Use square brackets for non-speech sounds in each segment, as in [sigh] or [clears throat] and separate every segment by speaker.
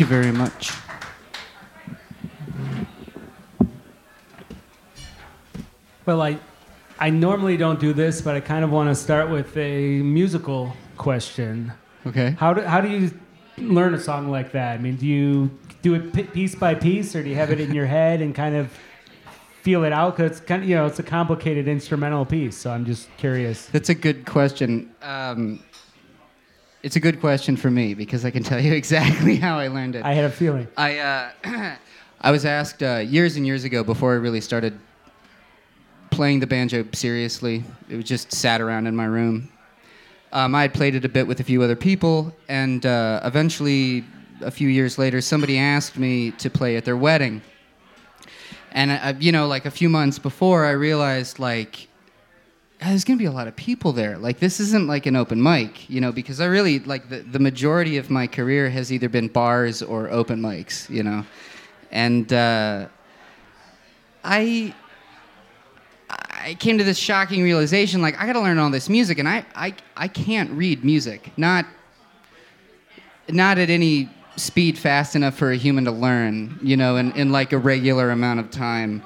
Speaker 1: Thank you very much.
Speaker 2: Well, I, I normally don't do this, but I kind of want to start with a musical question.
Speaker 1: Okay.
Speaker 2: How do, how do you learn a song like that? I mean, do you do it piece by piece, or do you have it in your head and kind of feel it out? Because it's kind of, you know, it's a complicated instrumental piece. So I'm just curious.
Speaker 1: That's a good question. Um, it's a good question for me because I can tell you [laughs] exactly how I learned it.
Speaker 2: I had a feeling.
Speaker 1: I uh, [clears throat] I was asked uh, years and years ago before I really started playing the banjo seriously. It was just sat around in my room. Um, I had played it a bit with a few other people, and uh, eventually, a few years later, somebody asked me to play at their wedding. And uh, you know, like a few months before, I realized like there's gonna be a lot of people there. Like this isn't like an open mic, you know, because I really like the, the majority of my career has either been bars or open mics, you know, and uh, I I came to this shocking realization like I got to learn all this music, and I I I can't read music, not not at any speed fast enough for a human to learn, you know, in, in like a regular amount of time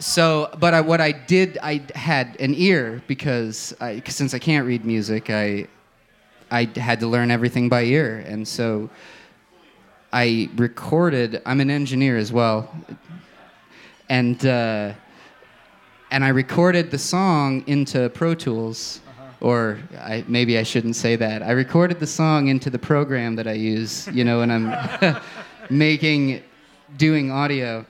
Speaker 1: so but I, what i did i had an ear because I, since i can't read music i i had to learn everything by ear. And so i recorded i'm an engineer as well. And uh, and i recorded the song into pro tools or I, maybe i shouldn't say that. I recorded the song into the program that i use you know when i'm [laughs] making doing audio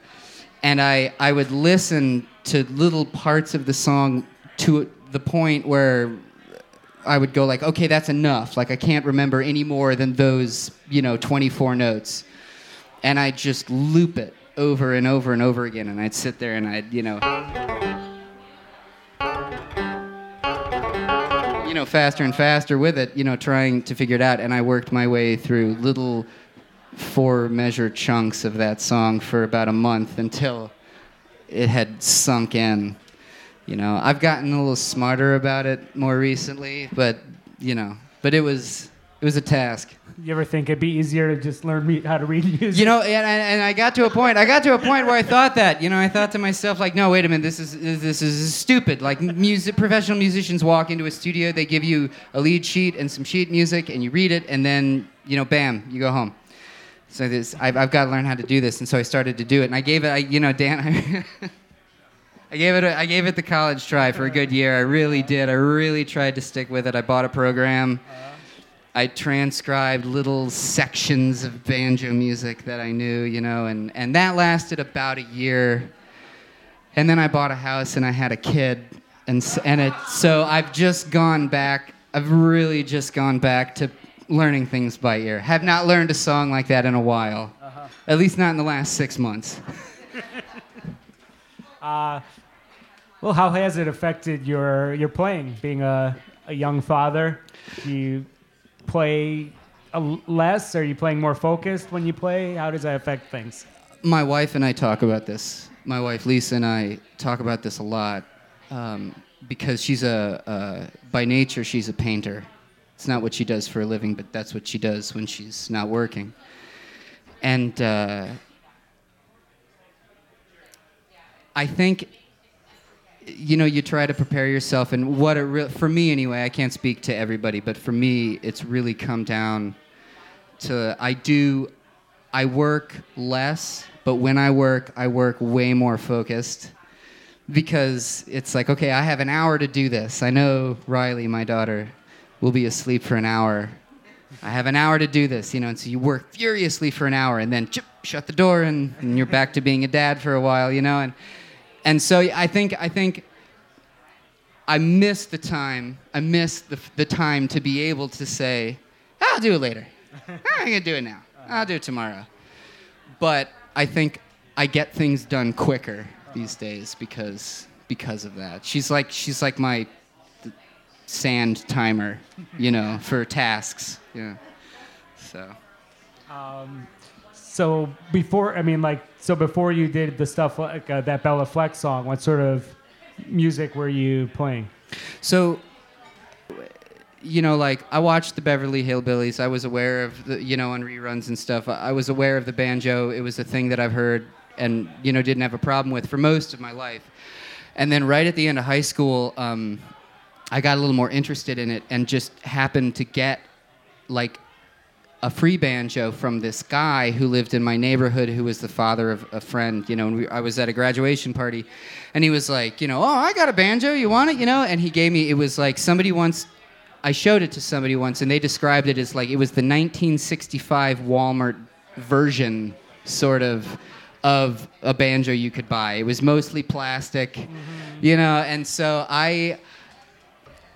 Speaker 1: and I, I would listen to little parts of the song to the point where I would go like, okay, that's enough. Like I can't remember any more than those, you know, 24 notes. And I'd just loop it over and over and over again. And I'd sit there and I'd, you know, you know, faster and faster with it, you know, trying to figure it out. And I worked my way through little four measure chunks of that song for about a month until it had sunk in. You know, I've gotten a little smarter about it more recently, but you know, but it was it was a task.
Speaker 2: You ever think it'd be easier to just learn me- how to read music?
Speaker 1: You know, and, and, and I got to a point. I got to a point where I thought that. You know, I thought to myself, like, no, wait a minute, this is this is stupid. Like, music, professional musicians walk into a studio, they give you a lead sheet and some sheet music, and you read it, and then you know, bam, you go home. So this, I've, I've got to learn how to do this, and so I started to do it. And I gave it, I, you know, Dan, I, [laughs] I gave it, a, I gave it the college try for a good year. I really did. I really tried to stick with it. I bought a program. Uh-huh. I transcribed little sections of banjo music that I knew, you know, and, and that lasted about a year. And then I bought a house and I had a kid, and and it, so I've just gone back. I've really just gone back to learning things by ear. Have not learned a song like that in a while. At least not in the last six months. [laughs]
Speaker 2: Uh, well, how has it affected your your playing? Being a, a young father, do you play a less? Are you playing more focused when you play? How does that affect things?
Speaker 1: My wife and I talk about this. My wife Lisa and I talk about this a lot um, because she's a, uh, by nature, she's a painter. It's not what she does for a living, but that's what she does when she's not working. And uh, I think, you know, you try to prepare yourself, and what it for me anyway, I can't speak to everybody, but for me, it's really come down to I do, I work less, but when I work, I work way more focused because it's like, okay, I have an hour to do this. I know Riley, my daughter, will be asleep for an hour. I have an hour to do this, you know, and so you work furiously for an hour and then chip, shut the door and, and you're back to being a dad for a while, you know, and and so I think I think I miss the time. I miss the, the time to be able to say, I'll do it later. I'm gonna do it now. I'll do it tomorrow. But I think I get things done quicker these days because because of that. She's like she's like my sand timer, you know, [laughs] for tasks. Yeah. So
Speaker 2: Um, so before, I mean, like, so before you did the stuff like uh, that Bela Fleck's song, what sort of music were you playing?
Speaker 1: So, you know, like I watched the Beverly Hillbillies. I was aware of the, you know, on reruns and stuff. I I was aware of the banjo. It was a thing that I've heard and you know didn't have a problem with for most of my life. And then right at the end of high school, um, I got a little more interested in it and just happened to get like a free banjo from this guy who lived in my neighborhood who was the father of a friend you know and we, i was at a graduation party and he was like you know oh i got a banjo you want it? You know and he gave me it was like somebody once i showed it to somebody once and they described it as like it was the 1965 walmart version sort of of a banjo you could buy. It was mostly plastic mm-hmm. you know and so i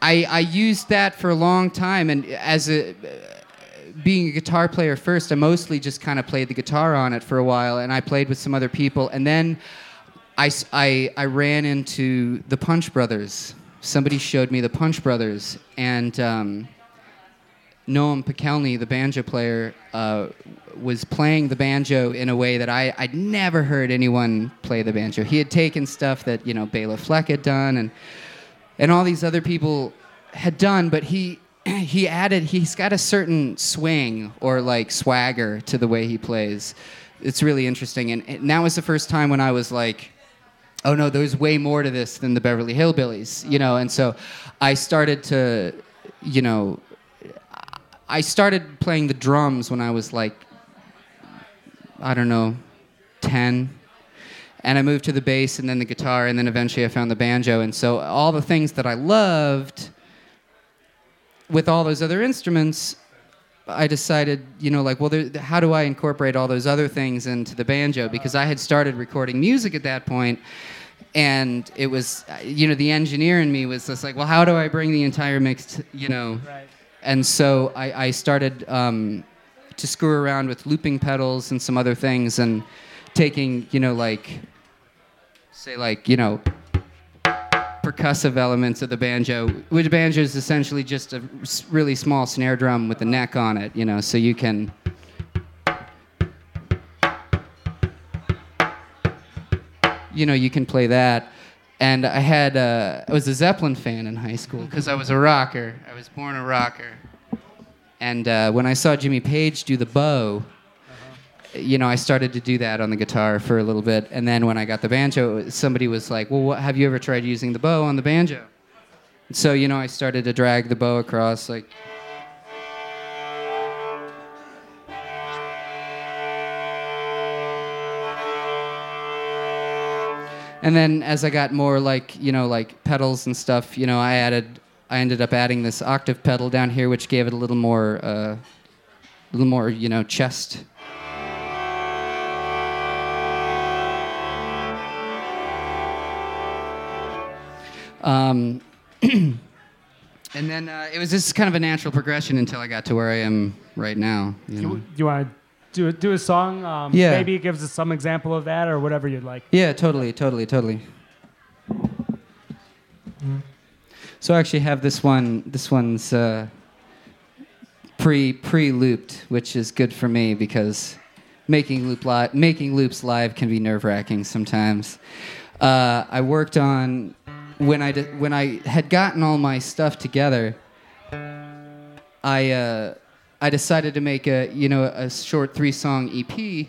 Speaker 1: I, I used that for a long time, and as a being a guitar player first, I mostly just kind of played the guitar on it for a while, and I played with some other people, and then I I ran into the Punch Brothers. Somebody showed me the Punch Brothers, and um, Noam Pikelny, the banjo player, uh, was playing the banjo in a way that I, I'd never heard anyone play the banjo. He had taken stuff that you know Bela Fleck had done, and and all these other people had done, but he [clears throat] he added he's got a certain swing or like swagger to the way he plays. It's really interesting, and, that was the first time when I was like, oh no, there's way more to this than the Beverly Hillbillies, you know. And so I started to, you know, I started playing the drums when I was like, I don't know, ten and I moved to the bass and then the guitar and then eventually I found the banjo. And so all the things that I loved with all those other instruments I decided you know like well there, how do I incorporate all those other things into the banjo? Because I had started recording music at that point and it was uh, you know the engineer in me was just like well how do I bring the entire mix to, you know?
Speaker 2: Right.
Speaker 1: and so I, I started um, to screw around with looping pedals and some other things and taking you know like say like you know percussive elements of the banjo which banjo is essentially just a really small snare drum with a neck on it you know so you can you know you can play that. And i had uh, i was a zeppelin fan in high school because i was a rocker. I was born a rocker. And uh, when i saw jimmy page do the bow you know, I started to do that on the guitar for a little bit, and then when I got the banjo, somebody was like, "Well, what, have you ever tried using the bow on the banjo?" So you know, I started to drag the bow across, like. And then as I got more like you know like pedals and stuff, you know, I added, I ended up adding this octave pedal down here, which gave it a little more, uh, a little more you know chest Um, [clears throat] and then uh, it was just kind of a natural progression until I got to where I am right now. You know?
Speaker 2: You, you want to do a, do a song? Um,
Speaker 1: Yeah.
Speaker 2: Maybe it gives us some example of that or whatever you'd like.
Speaker 1: Yeah, totally, totally, totally. So I actually have this one. This one's uh, pre pre looped, which is good for me because making loop li- making loops live can be nerve wracking sometimes. Uh, I worked on when I when I had gotten all my stuff together. I uh, I decided to make a you know a short three song EP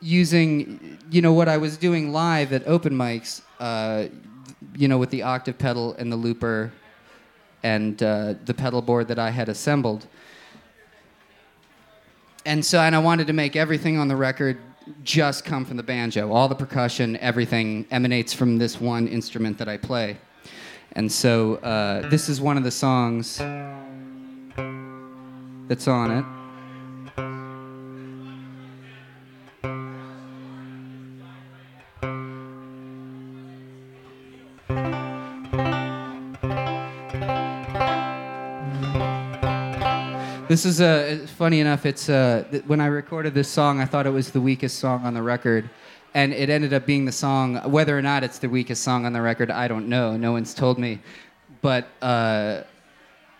Speaker 1: using you know what I was doing live at open mics, uh, you know with the octave pedal and the looper and uh, the pedal board that I had assembled. And so, and I wanted to make everything on the record just come from the banjo. All the percussion, everything emanates from this one instrument that I play. And so, uh, this is one of the songs that's on it. This is uh, funny enough. It's th- when I recorded this song, I thought it was the weakest song on the record, and it ended up being the song. Whether or not it's the weakest song on the record, I don't know. No one's told me, but uh,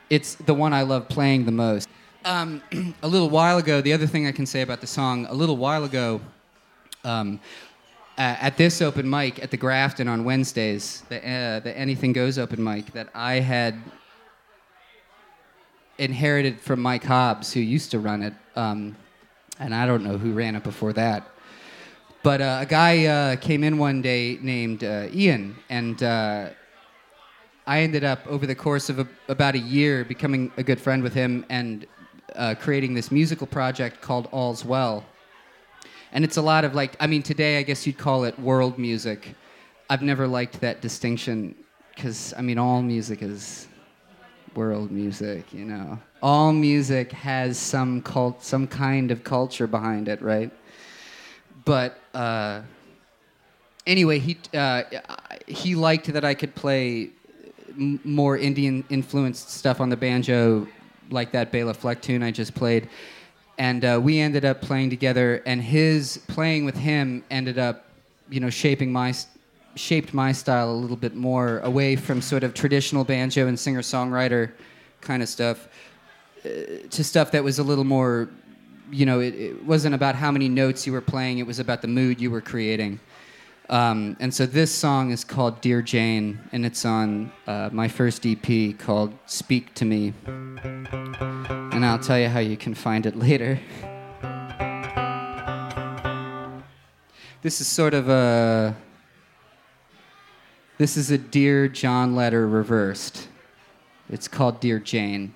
Speaker 1: it's the one I love playing the most. Um, [clears throat] a little while ago, the other thing I can say about the song, a little while ago, um, uh, at this open mic at the Grafton on Wednesdays, the uh, the Anything Goes open mic, that I had inherited from Mike Hobbs, who used to run it, um, and I don't know who ran it before that. But uh, a guy uh, came in one day named uh, Ian, and uh, I ended up over the course of a, about a year becoming a good friend with him and uh, creating this musical project called All's Well. And it's a lot of like, I mean, today I guess you'd call it world music. I've never liked that distinction because, I mean, all music is world music, you know. All music has some cult, some kind of culture behind it, right? But uh, anyway, he uh, he liked that I could play m- more Indian influenced stuff on the banjo, like that Bela Fleck tune I just played. And uh, we ended up playing together, and his playing with him ended up, you know, shaping my shaped my style a little bit more away from sort of traditional banjo and singer songwriter kind of stuff uh, to stuff that was a little more you know it, it, wasn't about how many notes you were playing it was about the mood you were creating. Um, and so this song is called dear jane and it's on uh, my first ep called speak to me. And i'll tell you how you can find it later. [laughs] This is sort of a this is a Dear John letter reversed. It's called Dear Jane.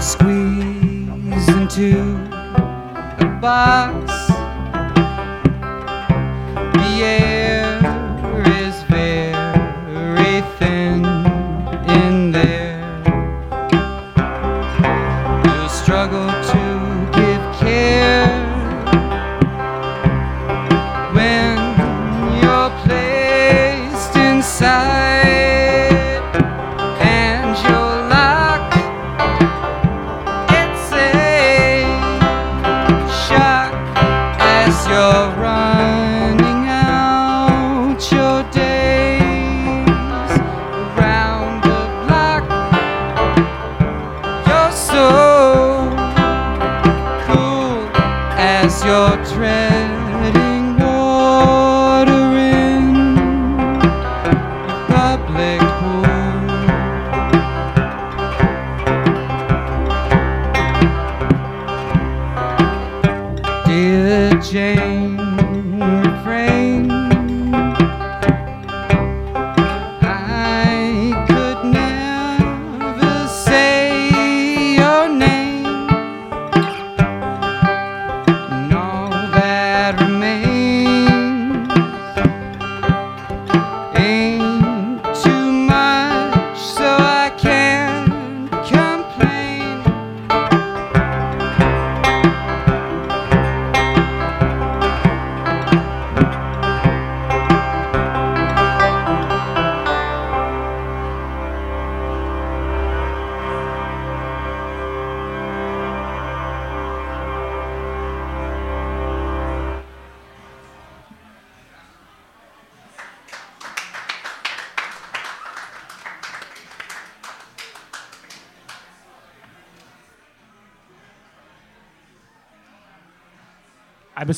Speaker 1: squeeze into a box.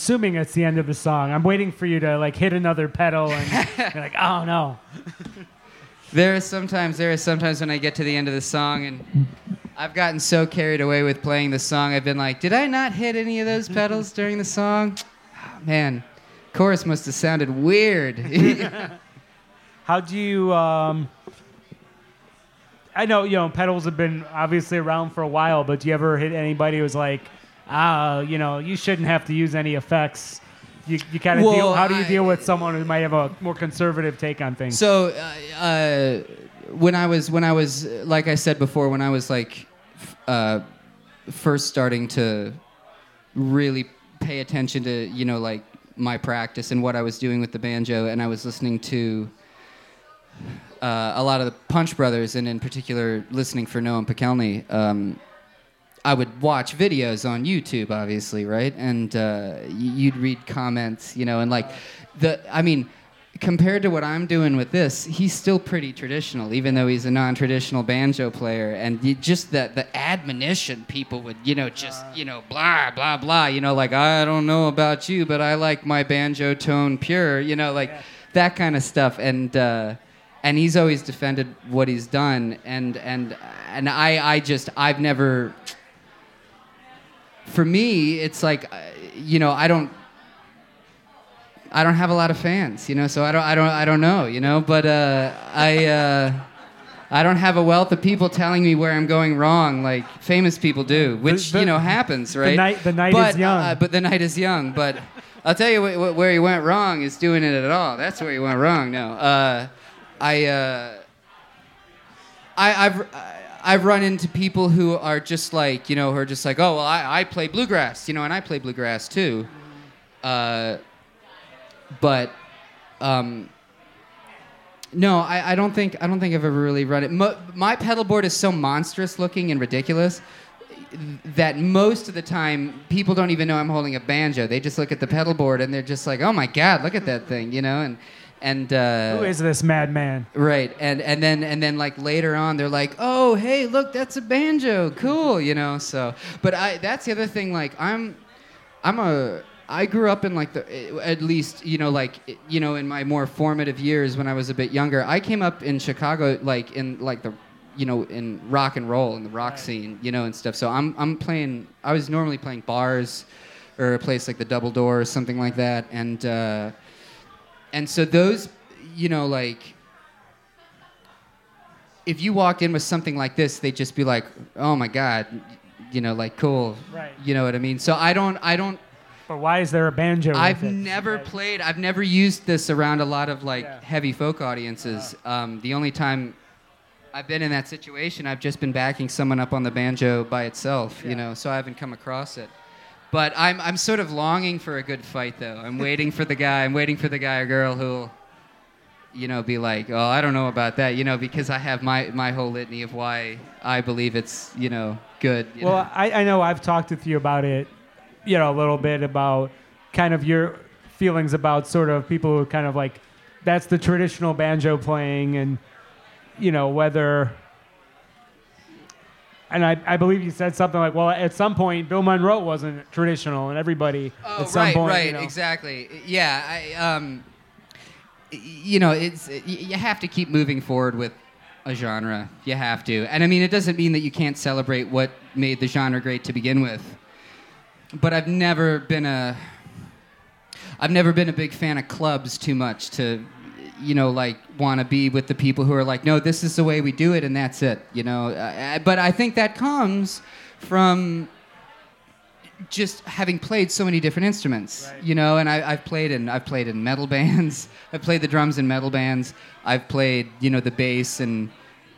Speaker 2: Assuming it's the end of the song. I'm waiting for you to like hit another pedal and [laughs] you're like, oh no.
Speaker 1: There is sometimes there is sometimes when I get to the end of the song and I've gotten so carried away with playing the song I've been like, did I not hit any of those pedals [laughs] during the song? Ah, Man, chorus must have sounded weird. [laughs]
Speaker 2: How do you? Um, I know you know pedals have been obviously around for a while, but do you ever hit anybody who's like, ah, you know, you shouldn't have to use any effects? You, you kind of
Speaker 1: Well,
Speaker 2: deal. How do you
Speaker 1: I-
Speaker 2: deal with someone who might have a more conservative take on things?
Speaker 1: so uh, uh, when I was when I was like I said before when I was like uh, first starting to really pay attention to you know like my practice and what I was doing with the banjo and I was listening to uh, a lot of the Punch Brothers and in particular listening for Noam Pikelny. Um, I would watch videos on YouTube, obviously, right? And uh, you'd read comments, you know, and like the, I mean, compared to what I'm doing with this, he's still pretty traditional, even though he's a non-traditional banjo player. And you, just that the admonition people would, you know, just you know, blah blah blah, you know, like I don't know about you, but I like my banjo tone pure, you know, like that kind of stuff. And uh, and he's always defended what he's done, and and and I I just I've never for me, it's like, uh, you know, I don't, I don't have a lot of fans, you know, so I don't, I don't, I don't know, you know, but uh, I, uh, I don't have a wealth of people telling me where I'm going wrong, like famous people do, which
Speaker 2: the-
Speaker 1: you know happens, right?
Speaker 2: The night- the night
Speaker 1: but,
Speaker 2: is young.
Speaker 1: Uh, but the night is young. But I'll tell you wh- wh- where he went wrong is doing it at all. That's where he went wrong. No, uh, I. Uh, I, I've I've run into people who are just like you know who are just like oh well I, I play bluegrass you know and I play bluegrass too, uh, but um, no I, I don't think I don't think I've ever really run it. My pedal board is so monstrous looking and ridiculous that most of the time people don't even know I'm holding a banjo. They just look at the pedal board and they're just like oh my god look at that thing you know and and uh,
Speaker 2: Who is this madman?
Speaker 1: Right, and and then and then like later on, they're like, "Oh, hey, look, that's a banjo, cool," you know. So, but I that's the other thing. Like, I'm, I'm a, I grew up in like the, at least you know like you know in my more formative years when I was a bit younger. I came up in Chicago, like in like the, you know, in rock and roll in the rock scene, you know, and stuff. So I'm I'm playing. I was normally playing bars, or a place like the Double Door or something like that, and. uh and so those you know like if you walked in with something like this they'd just be like oh my god you know, like cool.
Speaker 2: Right.
Speaker 1: You know what I mean? So I don't, I don't,
Speaker 2: But why is there a banjo?
Speaker 1: I've never
Speaker 2: Right.
Speaker 1: played, I've never used this around a lot of like
Speaker 2: Yeah.
Speaker 1: heavy folk audiences. Um, the only time I've been in that situation, I've just been backing someone up on the banjo by itself,
Speaker 2: Yeah.
Speaker 1: you know, so I haven't come across it. But I'm, I'm sort of longing for a good fight, though. I'm waiting for the guy, I'm waiting for the guy or girl who'll, you know, be like, oh, I don't know about that, you know, because I have my, my whole litany of why I believe it's, you know, good. you
Speaker 2: Well,
Speaker 1: know.
Speaker 2: I, I know I've talked with you about it, you know, a little bit about kind of your feelings about sort of people who kind of like that's the traditional banjo playing and you know whether and I, I believe you said something like, well, at some point Bill Monroe wasn't traditional, and everybody
Speaker 1: Oh,
Speaker 2: at some
Speaker 1: right,
Speaker 2: point,
Speaker 1: right,
Speaker 2: you know,
Speaker 1: exactly. Yeah, I, um, you know, it's you have to keep moving forward with a genre. You have to, and I mean, it doesn't mean that you can't celebrate what made the genre great to begin with. But I've never been a, I've never been a big fan of clubs too much to, you know, like want to be with the people who are like, no, this is the way we do it, and that's it. You know, uh, but I think that comes from just having played so many different instruments,
Speaker 2: Right.
Speaker 1: you know, and I, I've played in I've played in metal [laughs] bands. I've played the drums in metal bands. I've played you know the bass and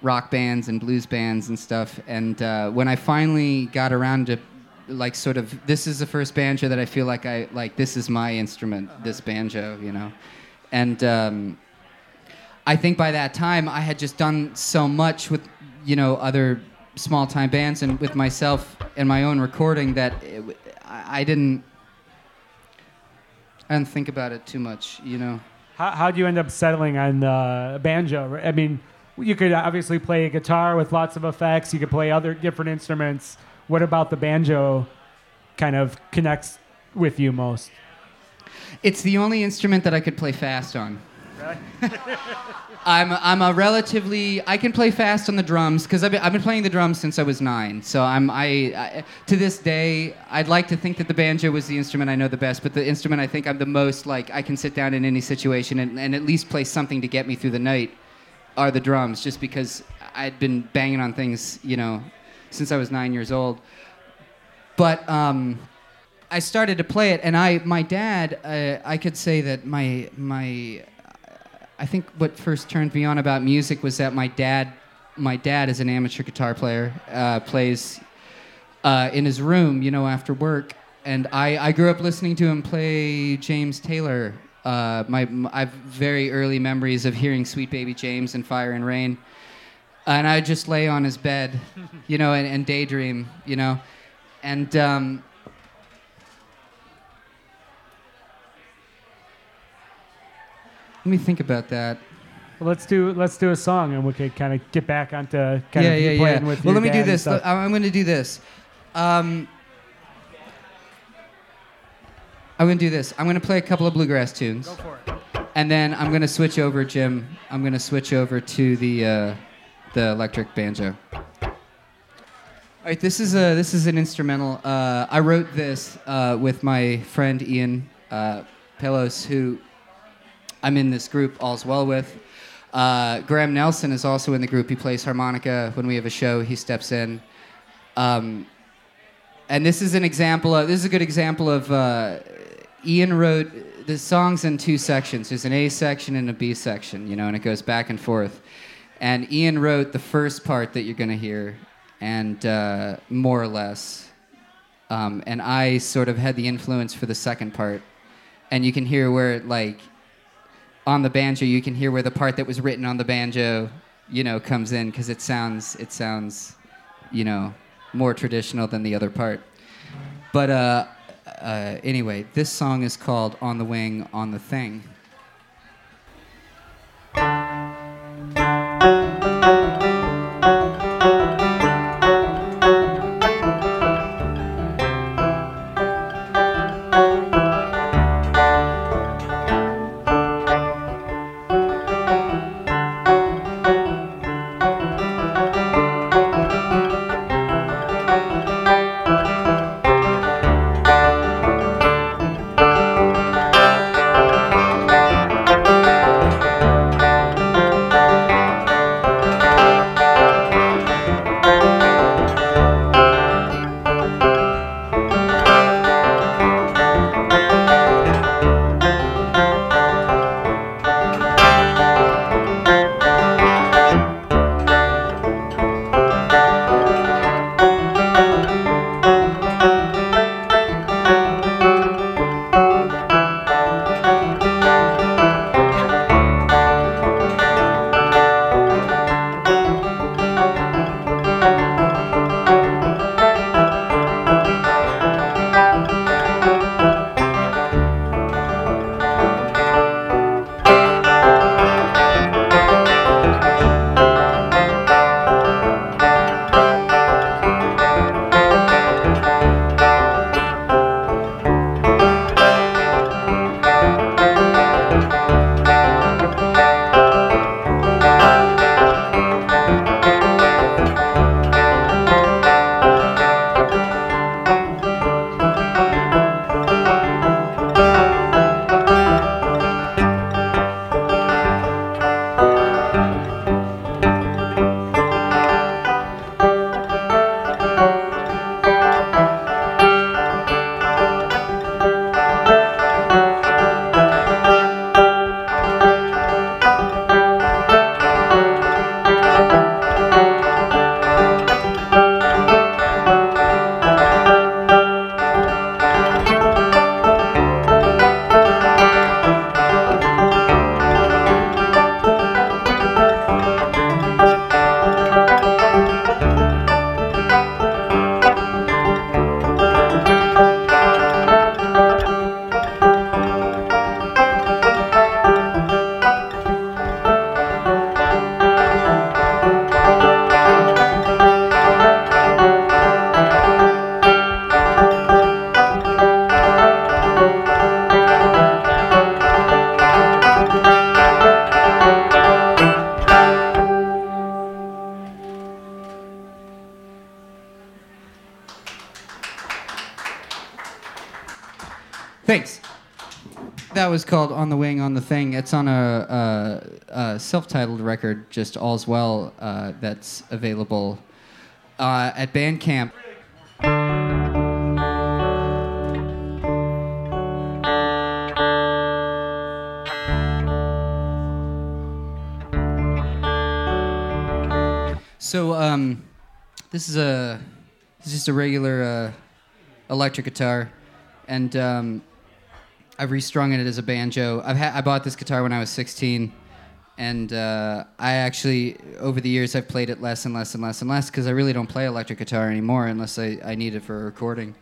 Speaker 1: rock bands and blues bands and stuff. And uh, when I finally got around to like sort of this is the first banjo that I feel like I like this is my instrument, this banjo, you know, and. Um, I think by that time I had just done so much with, you know, other small time bands and with myself and my own recording that it, I, didn't. I didn't think about it too much, you know.
Speaker 2: How how'd you end up settling on uh, banjo? I mean, you could obviously play a guitar with lots of effects. You could play other different instruments. What about the banjo? Kind of connects with you most.
Speaker 1: It's the only instrument that I could play fast on. [laughs] I'm I'm a relatively I can play fast on the drums because I've been, I've been playing the drums since I was nine. So I'm I, I to this day I'd like to think that the banjo was the instrument I know the best, but the instrument I think I'm the most like I can sit down in any situation and, and at least play something to get me through the night are the drums, just because I'd been banging on things you know since I was nine years old. But um, I started to play it, and I, my dad, uh, I could say that my, my, I think what first turned me on about music was that my dad, my dad is an amateur guitar player, uh, plays uh, in his room, you know, after work, and I, I grew up listening to him play James Taylor. Uh, my, m- I have very early memories of hearing Sweet Baby James and Fire and Rain, and I just lay on his bed, you know, and, and daydream, you know, and. Um, Let me think about that.
Speaker 2: Well, let's do let's do a song, and we could kind of get back onto kind
Speaker 1: yeah,
Speaker 2: of
Speaker 1: yeah,
Speaker 2: playing
Speaker 1: yeah.
Speaker 2: with
Speaker 1: well, let me do this. I'm going to do this. Um, I'm going to do this. I'm going to play a couple of bluegrass tunes,
Speaker 2: Go for it.
Speaker 1: and then I'm going to switch over, Jim. I'm going to switch over to the uh, the electric banjo. All right, this is a this is an instrumental. Uh, I wrote this uh, with my friend Ian uh, Pelos, who I'm in this group All's Well with. Uh, Graham Nelson is also in the group. He plays harmonica when we have a show. He steps in. Um, and this is an example of this is a good example of uh, Ian wrote the songs in two sections. There's an A section and a B section, you know, and it goes back and forth. And Ian wrote the first part that you're going to hear, and uh, more or less. Um, and I sort of had the influence for the second part. And you can hear where, like, on the banjo, you can hear where the part that was written on the banjo, you know, comes in because it sounds, it sounds, you know, more traditional than the other part. But uh, uh, anyway, this song is called "On the Wing, on the Thing." That was called "On the Wing, on the Thing." It's on a, a, a self-titled record, just all's well. Uh, that's available uh, at Bandcamp. So um, this is a this is just a regular uh, electric guitar, and um, I've restrung it as a banjo. I've ha- I bought this guitar when I was 16, and uh, I actually over the years I've played it less and less and less and less because I really don't play electric guitar anymore unless I, I need it for a recording.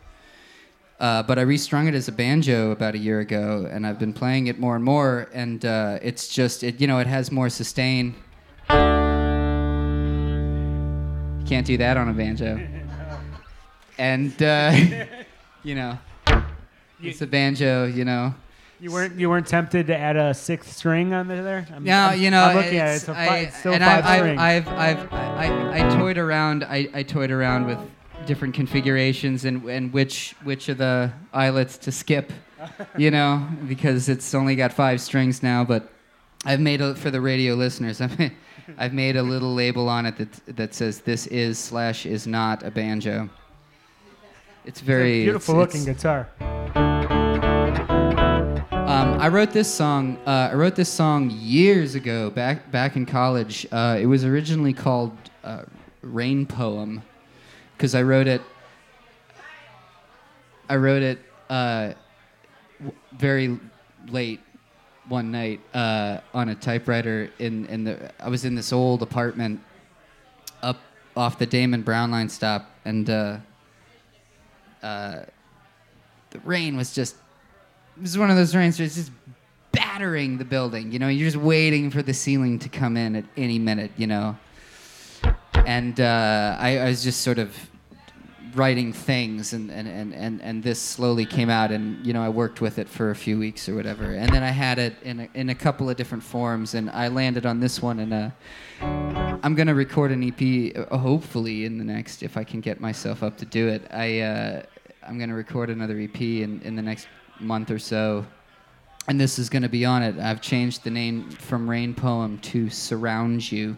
Speaker 1: Uh, but I restrung it as a banjo about a year ago, and I've been playing it more and more. And uh, it's just, it, you know, it has more sustain. You can't do that on a banjo. And uh, [laughs] you know, it's a banjo. You know.
Speaker 2: You weren't you weren't tempted to add a sixth string on there? I'm,
Speaker 1: No,
Speaker 2: I'm-
Speaker 1: you know,
Speaker 2: I'm looking at it.
Speaker 1: it's-
Speaker 2: It's, a
Speaker 1: I-
Speaker 2: it's still
Speaker 1: and
Speaker 2: five
Speaker 1: I,
Speaker 2: string.
Speaker 1: I've, I've, I've, I, I toyed around. I, I toyed around with different configurations and and which which of the eyelets to skip, you know, because it's only got five strings now. But I've made a, for the radio listeners. [laughs] I've made, I've made a little label on it that that says this is slash is not a banjo. It's
Speaker 2: It's a
Speaker 1: very
Speaker 2: beautiful
Speaker 1: it's-
Speaker 2: looking
Speaker 1: it's-
Speaker 2: guitar.
Speaker 1: I wrote this song. Uh, I wrote this song years ago, back back in college. Uh, it was originally called uh, "Rain Poem" because I wrote it. I wrote it uh, w- very late one night uh, on a typewriter in in the. I was in this old apartment up off the Damen Brown line stop, and uh, the rain was just this is one of those rains where it's just battering the building. You know, you're just waiting for the ceiling to come in at any minute. You know, and uh, I, I was just sort of writing things, and, and, and, and, and this slowly came out, and you know, I worked with it for a few weeks or whatever, and then I had it in a, in a couple of different forms, and I landed on this one, and. Uh, I'm gonna record an EP, uh, hopefully in the next, if I can get myself up to do it. I uh, I'm gonna record another EP in, in the next month or so, and this is gonna be on it. I've changed the name from Rain Poem to Surround You.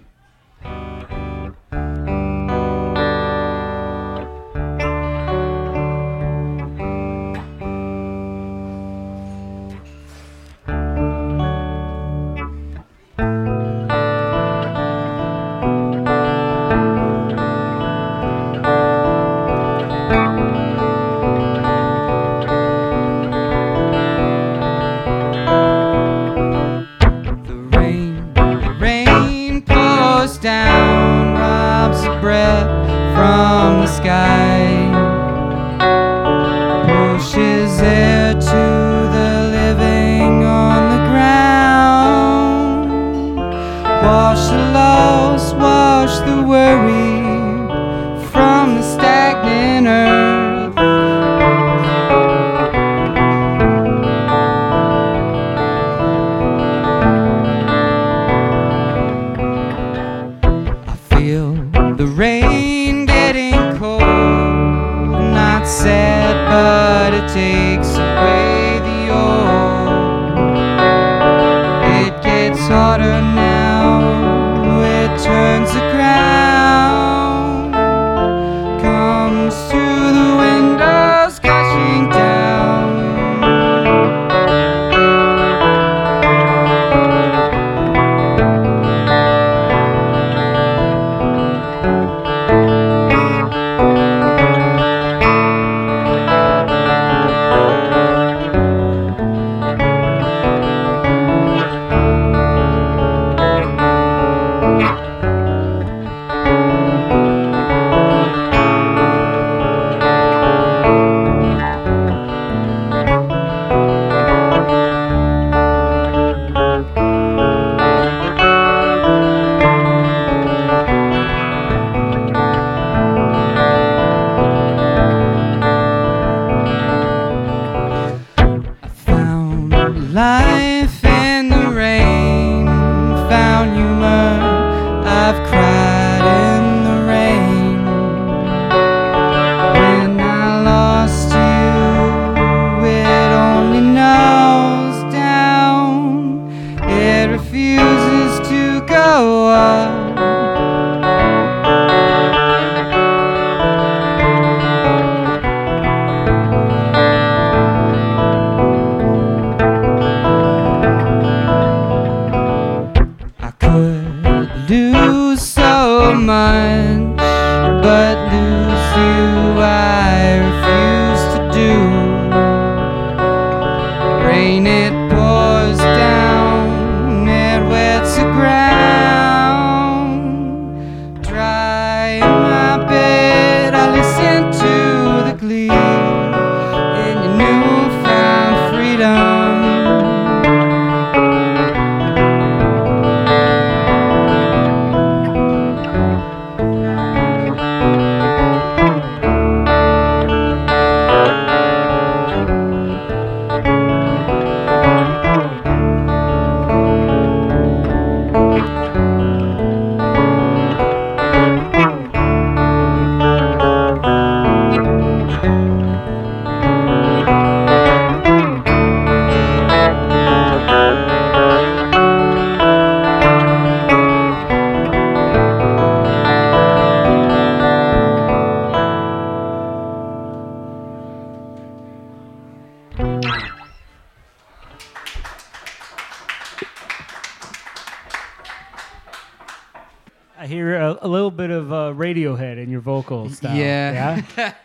Speaker 2: Vocal style.
Speaker 1: Yeah.
Speaker 2: Yeah. [laughs]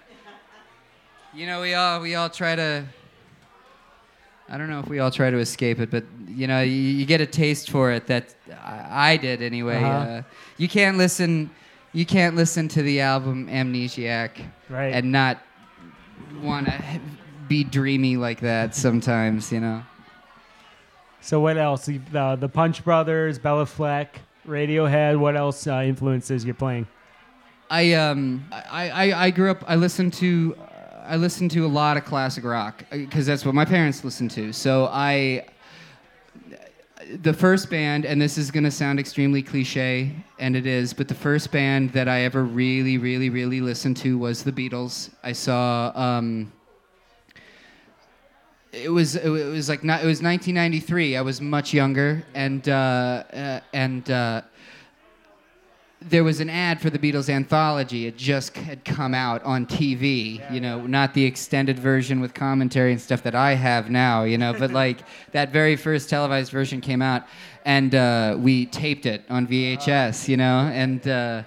Speaker 1: You know, we all we all try to. I don't know if we all try to escape it, but you know, you, you get a taste for it. That I, I did anyway.
Speaker 2: Uh-huh.
Speaker 1: Uh, you can't listen. You can't listen to the album Amnesiac
Speaker 2: Right.
Speaker 1: and not want to be dreamy like that. Sometimes, you know.
Speaker 2: so what else? The, the, the Punch Brothers, Bela Fleck, Radiohead. What else uh, influences you're playing?
Speaker 1: I um I, I, I grew up. I listened to I listened to a lot of classic rock because that's what my parents listened to. So I the first band, and this is gonna sound extremely cliche, and it is, but the first band that I ever really, really, really listened to was the Beatles. I saw. Um, it was it was like not, it was 1993. I was much younger, and uh, uh, and uh, there was an ad for the Beatles anthology. It just had come out on TV, you know, not the extended version with commentary and stuff that I have now, you know, but like [laughs] that very first televised version came out, and uh, we taped it on VHS, you know, and uh,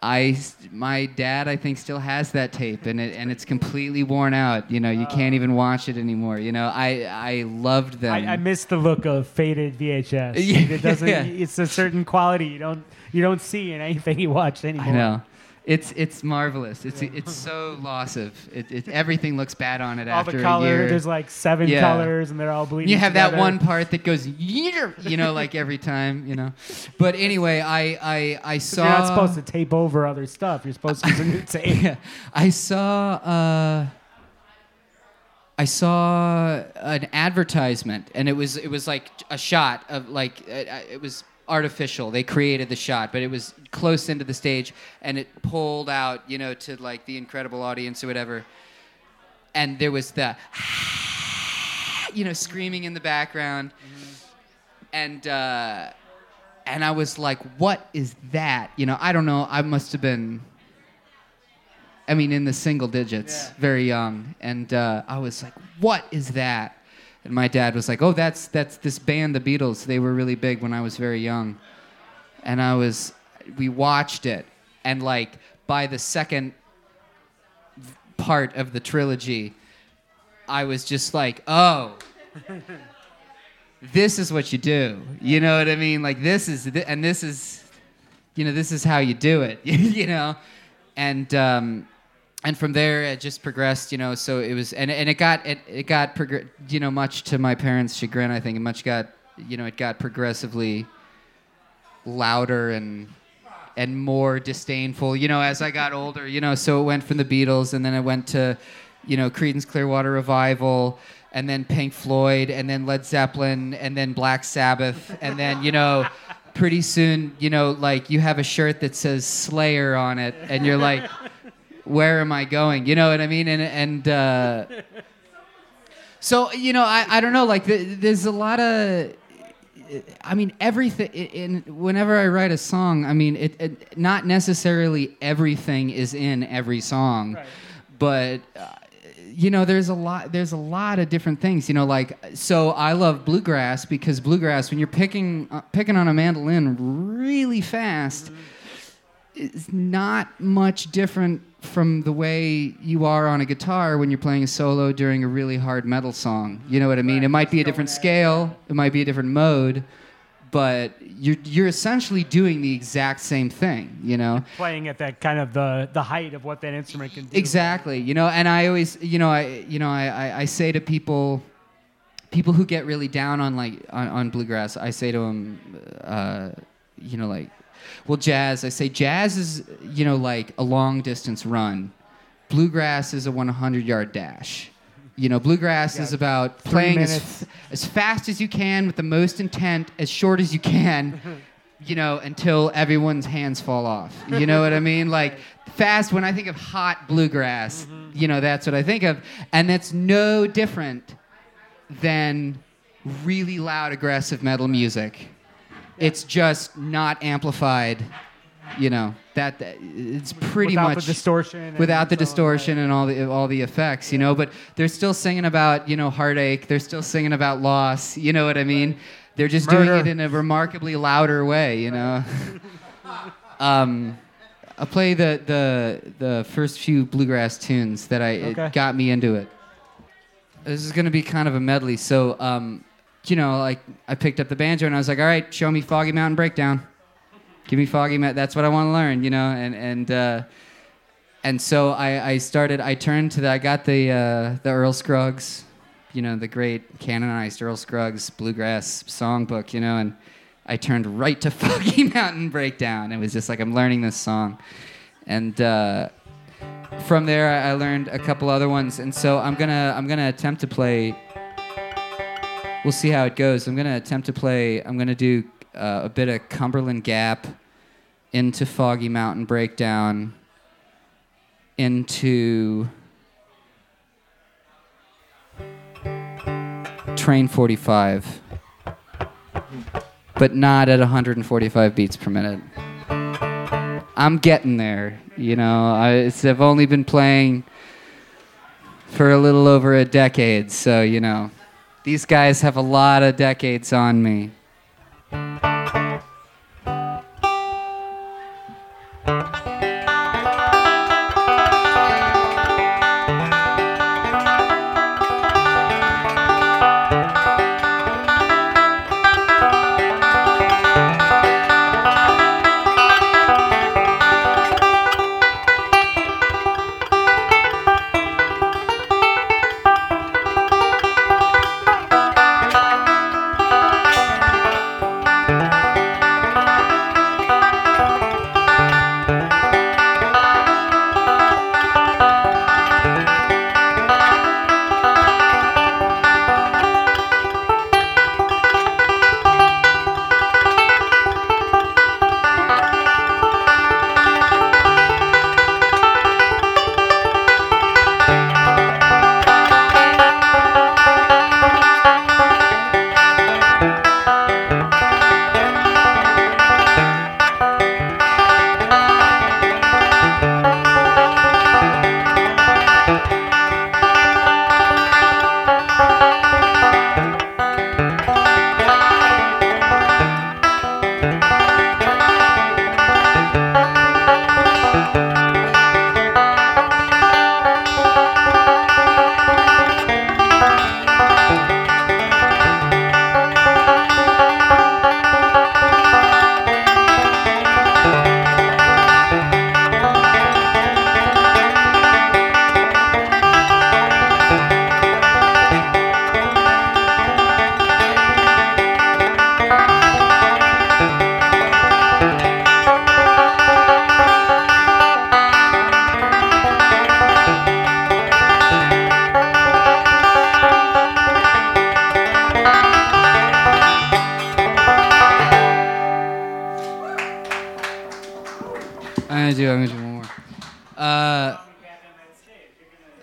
Speaker 1: I, my dad, I think, still has that tape, and it and it's completely worn out. You know, you can't even watch it anymore. You know, I I loved them.
Speaker 2: I, I miss the look of faded VHS. [laughs]
Speaker 1: Yeah.
Speaker 2: It doesn't. [laughs]
Speaker 1: Yeah.
Speaker 2: It's a certain quality you don't you don't see in anything you watch anymore.
Speaker 1: I know. It's it's marvelous. It's it's so lossive. It, it everything looks bad on it
Speaker 2: All
Speaker 1: after
Speaker 2: the
Speaker 1: a
Speaker 2: color.
Speaker 1: year.
Speaker 2: There's like seven
Speaker 1: Yeah.
Speaker 2: colors, and they're all bleeding.
Speaker 1: you have that one part that goes, you know, like every time, you know. But anyway, I I I saw.
Speaker 2: You're not supposed to tape over other stuff. You're supposed to use a new tape.
Speaker 1: Yeah, I saw. Uh, I saw an advertisement, and it was it was like a shot of like uh, it was artificial. They created the shot, but it was close into the stage, and it pulled out, you know, to like the incredible audience or whatever. And there was the, [laughs] you know, screaming in the background, and uh, and I was like, "What is that?" You know, I don't know. I must have been. I mean, in the single digits, very young, and uh, I was like, "What is that?" And my dad was like, "Oh, that's that's this band, the Beatles. They were really big when I was very young." And I was, we watched it, and like by the second part of the trilogy, I was just like, "Oh." [laughs] This is what you do. You know what I mean? Like this is, th- and this is, you know, this is how you do it. [laughs] you know, and um, and from there it just progressed. You know, so it was, and and it got it it got progr- you know much to my parents' chagrin. I think it much got you know it got progressively louder and and more disdainful. You know, as I got older. You know, so it went from the Beatles, and then it went to you know Creedence Clearwater Revival. And then Pink Floyd, and then Led Zeppelin, and then Black Sabbath, and then you know, pretty soon, you know, like you have a shirt that says Slayer on it, and you're like, where am I going? You know what I mean? And and uh, so you know, I, I don't know. Like th- there's a lot of, I mean, everything. In whenever I write a song, I mean, it, it not necessarily everything is in every song,
Speaker 2: Right.
Speaker 1: but. Uh, you know there's a lot there's a lot of different things you know like so i love bluegrass because bluegrass when you're picking uh, picking on a mandolin really fast is not much different from the way you are on a guitar when you're playing a solo during a really hard metal song. You know what i mean? It might be a different scale. It might be a different mode but you're you're essentially doing the exact same thing you know?
Speaker 2: Playing at that kind of the the height of what that instrument can do.
Speaker 1: Exactly. You know, and I always, you know, I, you know, I, I, I say to people, people who get really down on like on, on bluegrass, I say to them, uh, you know, like, well, jazz. I say jazz is, you know, like a long distance run. Bluegrass is a 100 yard dash. You know, bluegrass is about playing as, as fast as you can with the most intent, as short as you can. [laughs] you know, until everyone's hands fall off. You know what I mean? [laughs] Like fast when I think of hot bluegrass, mm-hmm. you know, that's what I think of. And that's no different than really loud aggressive metal music. It's just not amplified, you know. That that- it's pretty
Speaker 2: without
Speaker 1: much
Speaker 2: the distortion.
Speaker 1: without the distortion and all the all the effects, you know. But they're still singing about you know heartache. They're still singing about loss. You know what I mean? They're just doing it in a remarkably louder way, you know. [laughs] Um, I'll play the, the the first few bluegrass tunes that I
Speaker 2: Okay.
Speaker 1: it got me into it. This is gonna be kind of a medley, so um, you know, like I picked up the banjo and I was like, all right, show me Foggy Mountain Breakdown. Give me Foggy Mountain. That's what I want to learn, you know, and and. Uh, and so I, I started. I turned to the. I got the uh, the Earl Scruggs, you know, the great canonized Earl Scruggs bluegrass songbook, you know, and I turned right to [laughs] Foggy Mountain Breakdown. It was just like I'm learning this song, and uh, from there I learned a couple other ones. And so I'm gonna I'm gonna attempt to play. We'll see how it goes. I'm gonna attempt to play. I'm gonna do uh, a bit of Cumberland Gap into Foggy Mountain Breakdown into Train 45, but not at 145 beats per minute. I'm getting there, you know. I, I've only been playing for a little over a decade, so you know, these guys have a lot of decades on me.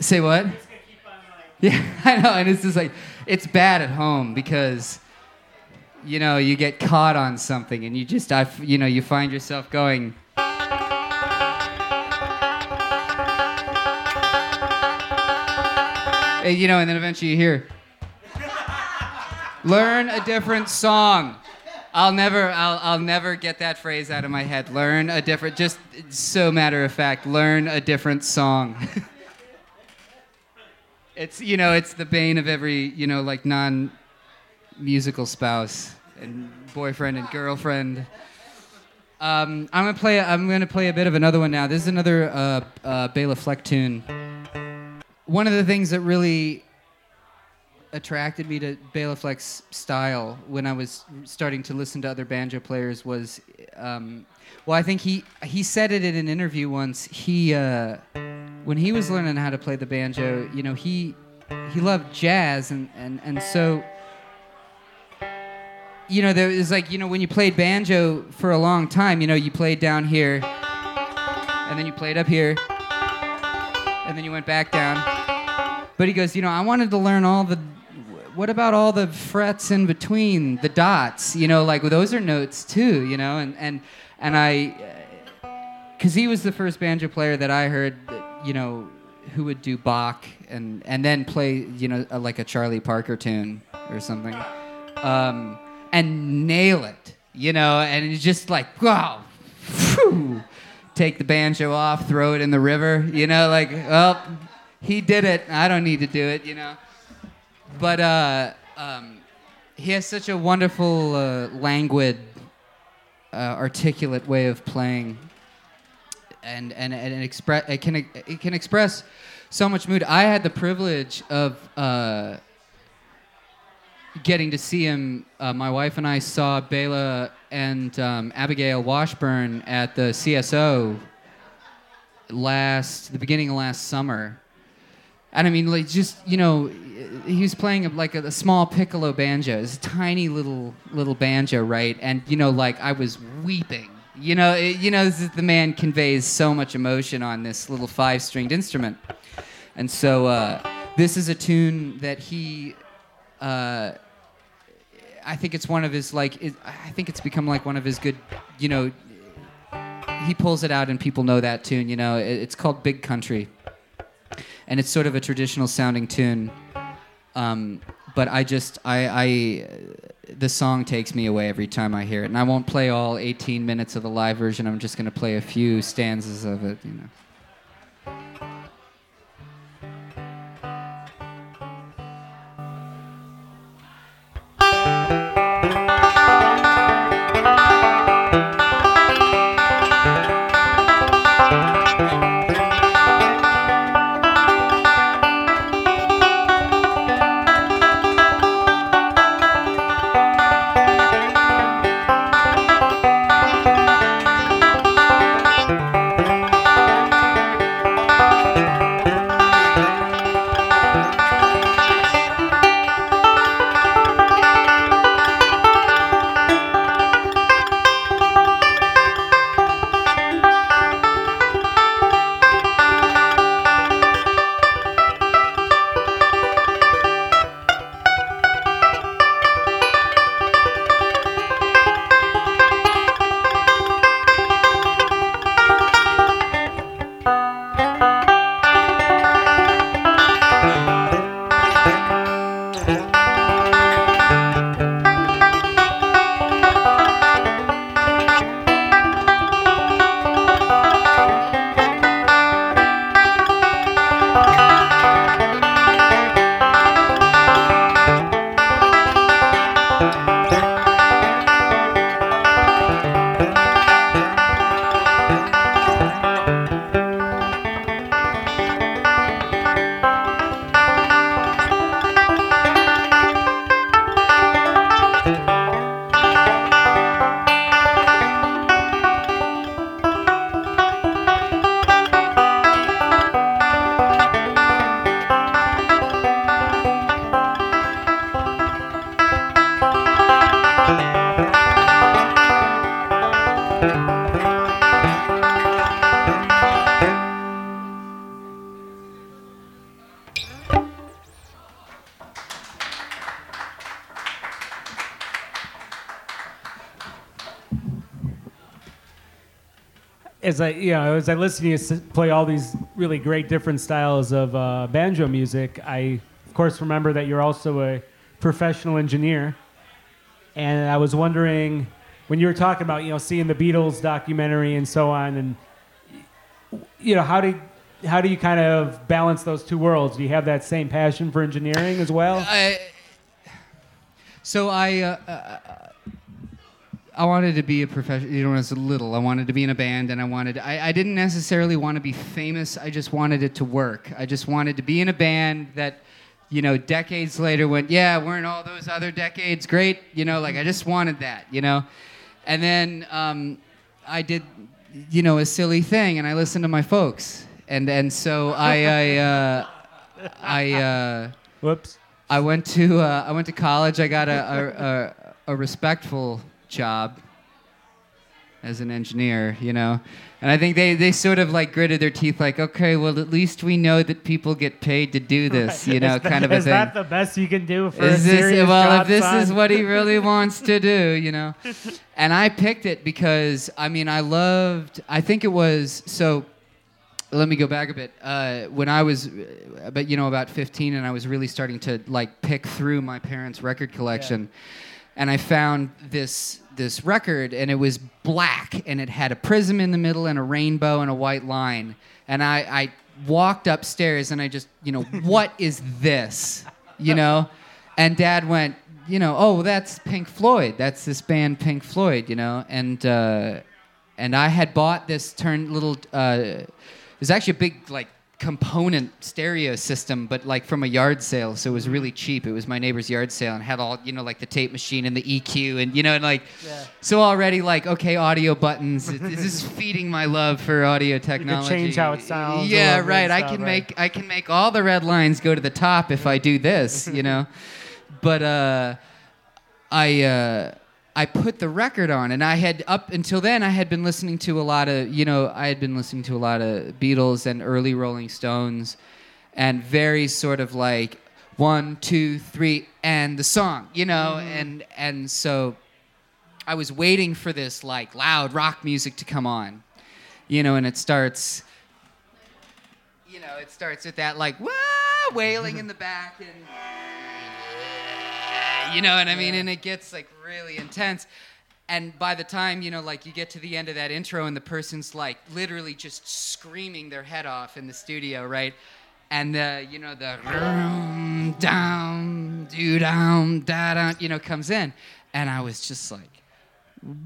Speaker 1: Say what? Yeah, [laughs] I know, and it's just like it's bad at home because you know you get caught on something, and you just, I, you know, you find yourself going. You know, and then eventually you hear. Learn a different song. I'll never, I'll, I'll never get that phrase out of my head. Learn a different, just so matter of fact. Learn a different song. [laughs] it's, you know, it's the bane of every, you know, like non-musical spouse and boyfriend and girlfriend. Um, I'm gonna play. I'm gonna play a bit of another one now. This is another uh, uh, Bela Fleck tune. One of the things that really attracted me to Bela Fleck's style when I was starting to listen to other banjo players was, um, well, I think he he said it in an interview once. He uh, when he was learning how to play the banjo, you know, he he loved jazz and and and so. You know, there was like, you know, when you played banjo for a long time, you know, you played down here, and then you played up here, and then you went back down. But he goes, you know, I wanted to learn all the. What about all the frets in between the dots? You know, like those are notes too. You know, and and and I, because he was the first banjo player that I heard, that, you know, who would do Bach and and then play, you know, a, like a Charlie Parker tune or something, um, and nail it. You know, and it's just like wow. woo, take the banjo off, throw it in the river. You know, like, well, he did it. I don't need to do it. You know. But uh, um, he has such a wonderful, uh, languid, uh, articulate way of playing, and and and express it can it can express so much mood. I had the privilege of uh, getting to see him. Uh, my wife and I saw Bela and um, Abigail Washburn at the CSO last the beginning of last summer. And I mean, like, just you know, he was playing like a, a small piccolo banjo. A tiny little little banjo, right? And you know, like I was weeping. You know, it, you know, is, the man conveys so much emotion on this little five-stringed instrument. And so uh, this is a tune that he. Uh, I think it's one of his like. It, I think it's become like one of his good. You know, he pulls it out and people know that tune. You know, it, it's called Big Country, and it's sort of a traditional sounding tune. Um, but I just I, I the song takes me away every time I hear it, and I won't play all 18 minutes of the live version. I'm just going to play a few stanzas of it. You know.
Speaker 2: As I you know as I listen to you play all these really great different styles of uh, banjo music, I of course remember that you're also a professional engineer, and I was wondering when you were talking about you know seeing the Beatles documentary and so on, and you know how do how do you kind of balance those two worlds? Do you have that same passion for engineering as well?
Speaker 1: I, so I, uh, uh, I wanted to be a professional. You know, when I was little, I wanted to be in a band, and I wanted. I, I didn't necessarily want to be famous. I just wanted it to work. I just wanted to be in a band that, you know, decades later went, yeah, weren't all those other decades great? You know, like I just wanted that. You know, and then um, I did, you know, a silly thing, and I listened to my folks, and and so I I uh, I. Uh,
Speaker 2: Whoops.
Speaker 1: I went to uh, I went to college. I got a, a, a, a respectful job as an engineer, you know. And I think they, they sort of like gritted their teeth, like, okay, well, at least we know that people get paid to do this, you know,
Speaker 2: Is that-
Speaker 1: kind of a
Speaker 2: is
Speaker 1: thing.
Speaker 2: that the best you can do for
Speaker 1: Is
Speaker 2: a
Speaker 1: this
Speaker 2: serious
Speaker 1: well?
Speaker 2: job,
Speaker 1: if this
Speaker 2: son?
Speaker 1: is what he really [laughs] wants to do, you know. [laughs] And I picked it because I mean I loved. I think it was so. Let me go back a bit. Uh, when I was, uh, but you know, about 15, and I was really starting to like pick through my parents' record collection. and I found this this record, and it was black, and it had a prism in the middle, and a rainbow, and a white line. And I, I walked upstairs, and I just, you know, [laughs] what is this? You know, and Dad went, you know, oh, that's Pink Floyd. That's this band Pink Floyd. You know, and uh, and I had bought this turn little. Uh, it was actually a big like component stereo system, but like from a yard sale, so it was really cheap. It was my neighbor's yard sale and had all you know like the tape machine and the EQ and you know and like
Speaker 2: Yeah.
Speaker 1: so already like okay audio buttons. This is [laughs] feeding my love for audio technology.
Speaker 2: change how it sounds
Speaker 1: Yeah, right. I can
Speaker 2: right.
Speaker 1: make I can make all the red lines go to the top if I do this. You know, [laughs] but uh, I. Uh, I put the record on, and I had up until then I had been listening to a lot of you know I had been listening to a lot of Beatles and early Rolling Stones, and very sort of like one two three and the song you know mm-hmm. and and so I was waiting for this like loud rock music to come on, you know, and it starts you know it starts with that like wah wailing in the back and you know what I mean? And it gets like really intense. And by the time, you know, like you get to the end of that intro and the person's like literally just screaming their head off in the studio, right? And the, you know, the down, do down, da down, you know, comes in. And I was just like,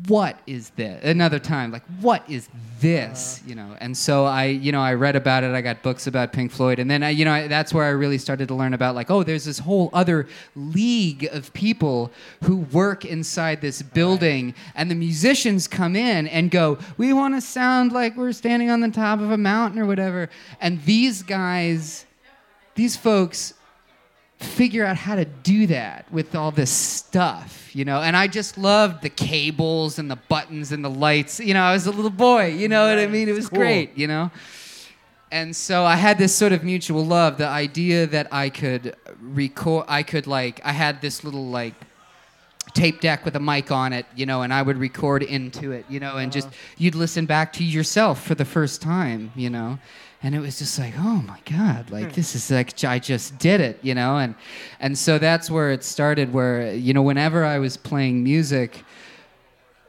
Speaker 1: what is this? Another time, like, what is this? Uh. You know, and so I, you know, I read about it. I got books about Pink Floyd, and then I, you know, I, that's where I really started to learn about, like, oh, there's this whole other league of people who work inside this building, and the musicians come in and go, we want to sound like we're standing on the top of a mountain or whatever, and these guys, these folks figure out how to do that with all this stuff, you know. And I just loved the cables and the buttons and the lights. You know, I was a little boy, you know what I mean? It was
Speaker 2: cool.
Speaker 1: great, you know. And so I had this sort of mutual love, the idea that I could record, I could like, I had this little like tape deck with a mic on it, you know, and I would record into it, you know, and just uh-huh. you'd listen back to yourself for the first time, you know. And it was just like, oh my God, like this is like I just did it, you know, and and so that's where it started. Where you know, whenever I was playing music,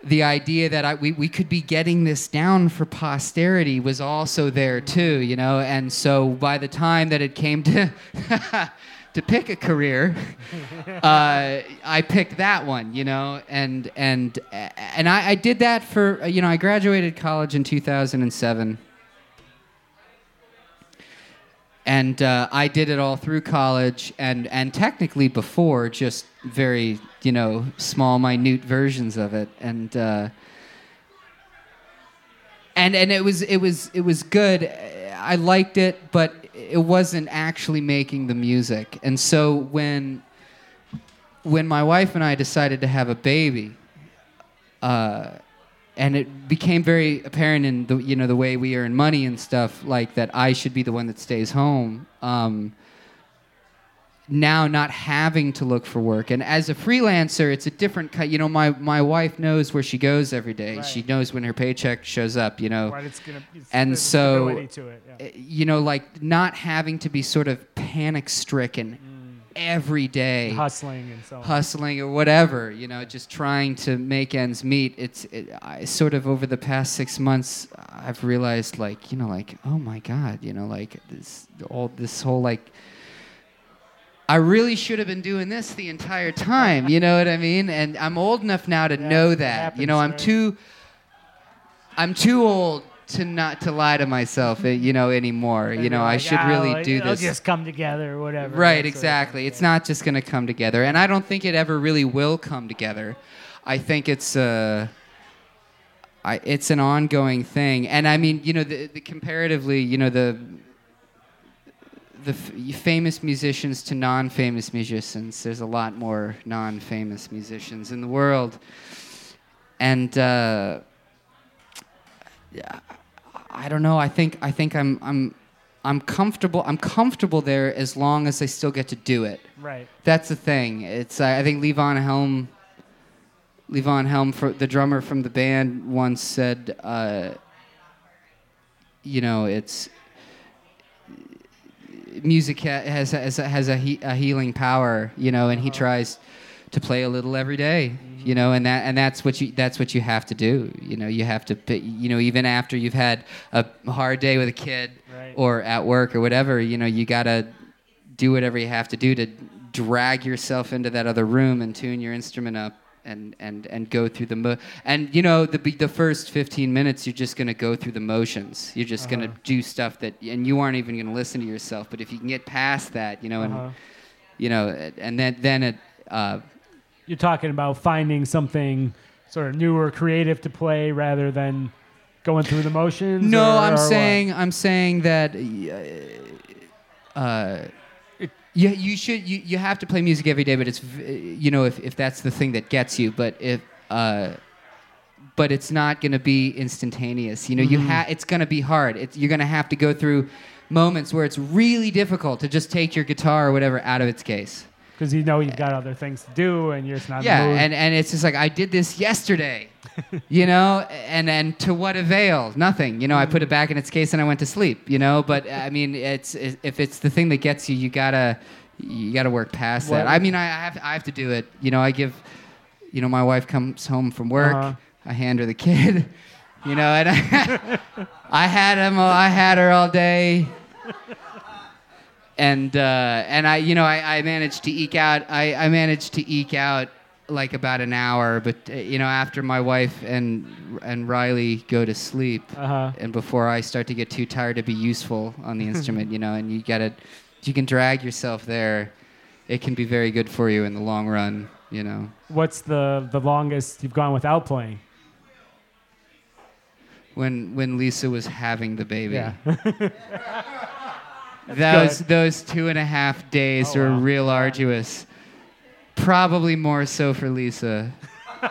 Speaker 1: the idea that I, we, we could be getting this down for posterity was also there too, you know. And so by the time that it came to [laughs] to pick a career, [laughs] uh, I picked that one, you know. And and and I, I did that for you know I graduated college in 2007. And uh, I did it all through college, and, and technically before, just very you know small, minute versions of it, and uh, and and it was it was it was good. I liked it, but it wasn't actually making the music. And so when when my wife and I decided to have a baby, uh, and it became very apparent in the you know the way we earn money and stuff like that I should be the one that stays home. Um, now not having to look for work and as a freelancer it's a different kind you know my, my wife knows where she goes every day
Speaker 2: Right.
Speaker 1: she knows when her paycheck shows up you know
Speaker 2: Right, it's gonna. It's,
Speaker 1: And so-
Speaker 2: to it. Yeah.
Speaker 1: uh, you know like not having to be sort of panic stricken every day
Speaker 2: hustling and so on.
Speaker 1: hustling or whatever, you know, just trying to make ends meet. It's it, I sort of over the past six months, I've realized like you know like oh my god, you know like this all this whole like. I really should have been doing this the entire time, you know what I mean? And I'm old enough now to
Speaker 2: Yeah,
Speaker 1: know that. you know, I'm
Speaker 2: right?
Speaker 1: too I'm too old to not to lie to myself, uh, you know, anymore.
Speaker 2: And
Speaker 1: You know,
Speaker 2: you're
Speaker 1: I should
Speaker 2: "Ah,
Speaker 1: really do
Speaker 2: it'll
Speaker 1: this.
Speaker 2: just come together or whatever.
Speaker 1: Right,
Speaker 2: that sort of
Speaker 1: exactly. It's not just going to come together, and I don't think it ever really will come together. I think it's uh, I, it's an ongoing thing, and I mean, you know, the, the comparatively, you know, the the f- famous musicians to non-famous musicians. There's a lot more non-famous musicians in the world, and. Uh, yeah, I don't know. I think I think I'm I'm I'm comfortable. I'm comfortable there as long as I still get to do it.
Speaker 2: Right.
Speaker 1: That's the thing. It's uh, I think Levon Helm, Levon Helm, for the drummer from the band, once said, uh, you know, it's music ha- has has a, has a, he- a healing power, you know, and he tries to play a little every day, you know, and that and that's what you that's what you have to do. You know, you have to you know even after you've had a hard day with a kid
Speaker 2: Right.
Speaker 1: or at work or whatever, you know, you gotta do whatever you have to do to drag yourself into that other room and tune your instrument up and and and go through the mo- and you know the the first 15 minutes you're just going to go through the motions you're just going
Speaker 2: Uh-huh.
Speaker 1: to do stuff that and you aren't even going to listen to yourself but if you can get past that you know and
Speaker 2: Uh-huh.
Speaker 1: you know and then then it uh,
Speaker 2: You're talking about finding something sort of new or creative to play rather than going through the motions.
Speaker 1: no
Speaker 2: or-
Speaker 1: i'm
Speaker 2: or what?
Speaker 1: saying i'm saying that uh, you, you should you, you have to play music every day but it's you know if, if that's the thing that gets you but if uh, but it's not going to be instantaneous you know you ha- it's going to be hard it's, you're going to have to go through moments where it's really difficult to just take your guitar or whatever out of its case
Speaker 2: because you know you've got other things to do and you're just not
Speaker 1: yeah and, and it's just like i did this yesterday [laughs] you know? And and to what avail? Nothing you know? I put it back in its case and i went to sleep you know? But i mean it's if it's the thing that gets you you gotta you gotta work past that. I mean i have i have to do it you know? I give you know my wife comes home from work
Speaker 2: Uh-huh.
Speaker 1: i hand her the kid [laughs] you know? And i, [laughs] I had him i had her all day and uh, and I you know I, I managed to eke out I, I managed to eke out like about an hour but uh, you know after my wife and and Riley go to sleep
Speaker 2: Uh-huh.
Speaker 1: and before I start to get too tired to be useful on the [laughs] instrument you know and you gotta you can drag yourself there it can be very good for you in the long run you know
Speaker 2: What's the the longest you've gone without playing?
Speaker 1: when when Lisa was having the baby
Speaker 2: Yeah. [laughs]
Speaker 1: those those two and a half days
Speaker 2: Oh,
Speaker 1: were
Speaker 2: wow.
Speaker 1: real arduous. Probably more so for Lisa. [laughs]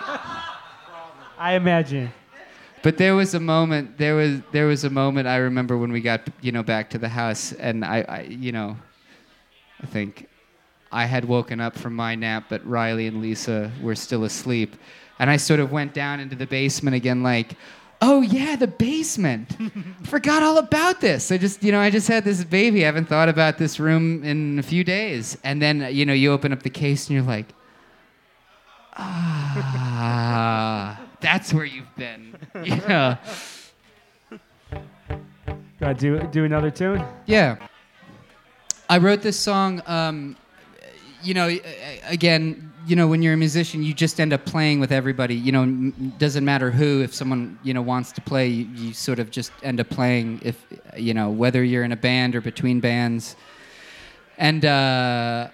Speaker 2: I imagine.
Speaker 1: But there was a moment. There was there was a moment I remember when we got you know back to the house, and I, I you know, I think I had woken up from my nap, but Riley and Lisa were still asleep, and I sort of went down into the basement again, like, oh yeah, the basement. [laughs] Forgot all about this. I just you know I just had this baby. I haven't thought about this room in a few days, and then you know you open up the case and you're like. Ah, that's where you've been. [laughs] Yeah.
Speaker 2: Gotta do do another tune.
Speaker 1: Yeah. I wrote this song. Um, you know, a- a- again, you know, when you're a musician, you just end up playing with everybody. You know, doesn't matter who. If someone you know wants to play, you, you sort of just end up playing. If you know whether you're in a band or between bands. And uh,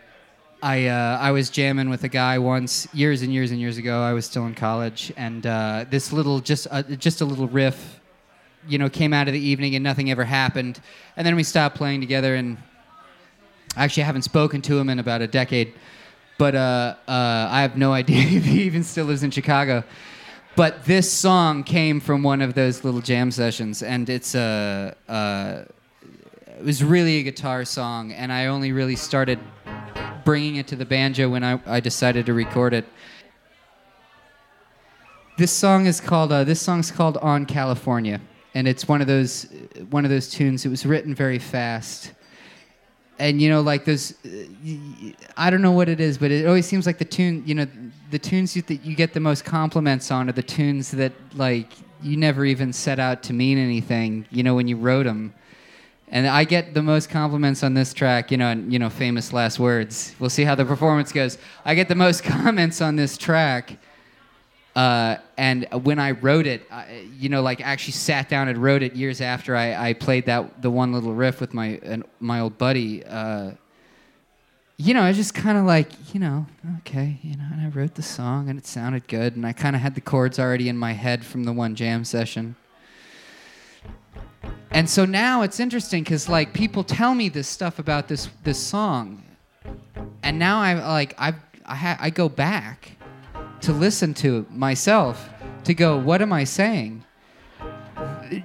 Speaker 1: I uh, I was jamming with a guy once years and years and years ago. I was still in college, and uh, this little just uh, just a little riff, you know, came out of the evening and nothing ever happened. And then we stopped playing together, and i actually haven't spoken to him in about a decade. But uh, uh, I have no [laughs] idea if he even still lives in Chicago. But this song came from one of those little jam sessions, and it's a. Uh, it was really a guitar song, and I only really started bringing it to the banjo when I, I decided to record it. This song is called uh, this song's called On California, and it's one of those one of those tunes. It was written very fast, and you know, like those. uh, I don't know what it is, but it always seems like the tune. You know, the tunes that you get the most compliments on are the tunes that like you never even set out to mean anything. You know, when you wrote them. And I get the most compliments on this track, you know, and you know, famous last words. We'll see how the performance goes. I get the most [laughs] comments on this track, uh, and when I wrote it, I, you know, like actually sat down and wrote it years after I, I played that the one little riff with my uh, my old buddy. Uh, you know, I just kind of like, you know, okay, you know, and I wrote the song and it sounded good, and I kind of had the chords already in my head from the one jam session. And so now it's interesting because like people tell me this stuff about this this song, and now I like I I, ha- I go back to listen to myself to go what am I saying?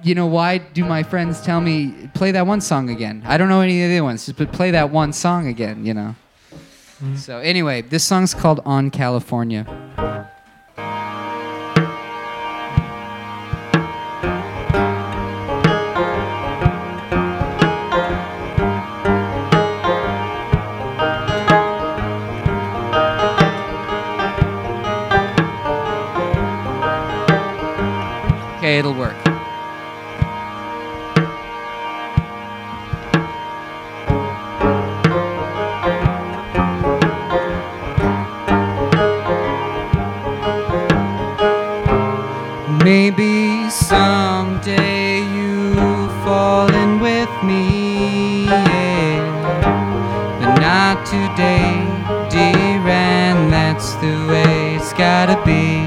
Speaker 1: You know why do my friends tell me play that one song again? I don't know any of the other ones, just but play that one song again. You know. Mm-hmm. So anyway, this song's called On California. It'll work. Maybe someday you fall in with me, yeah. but not today, dear, and that's the way it's gotta be.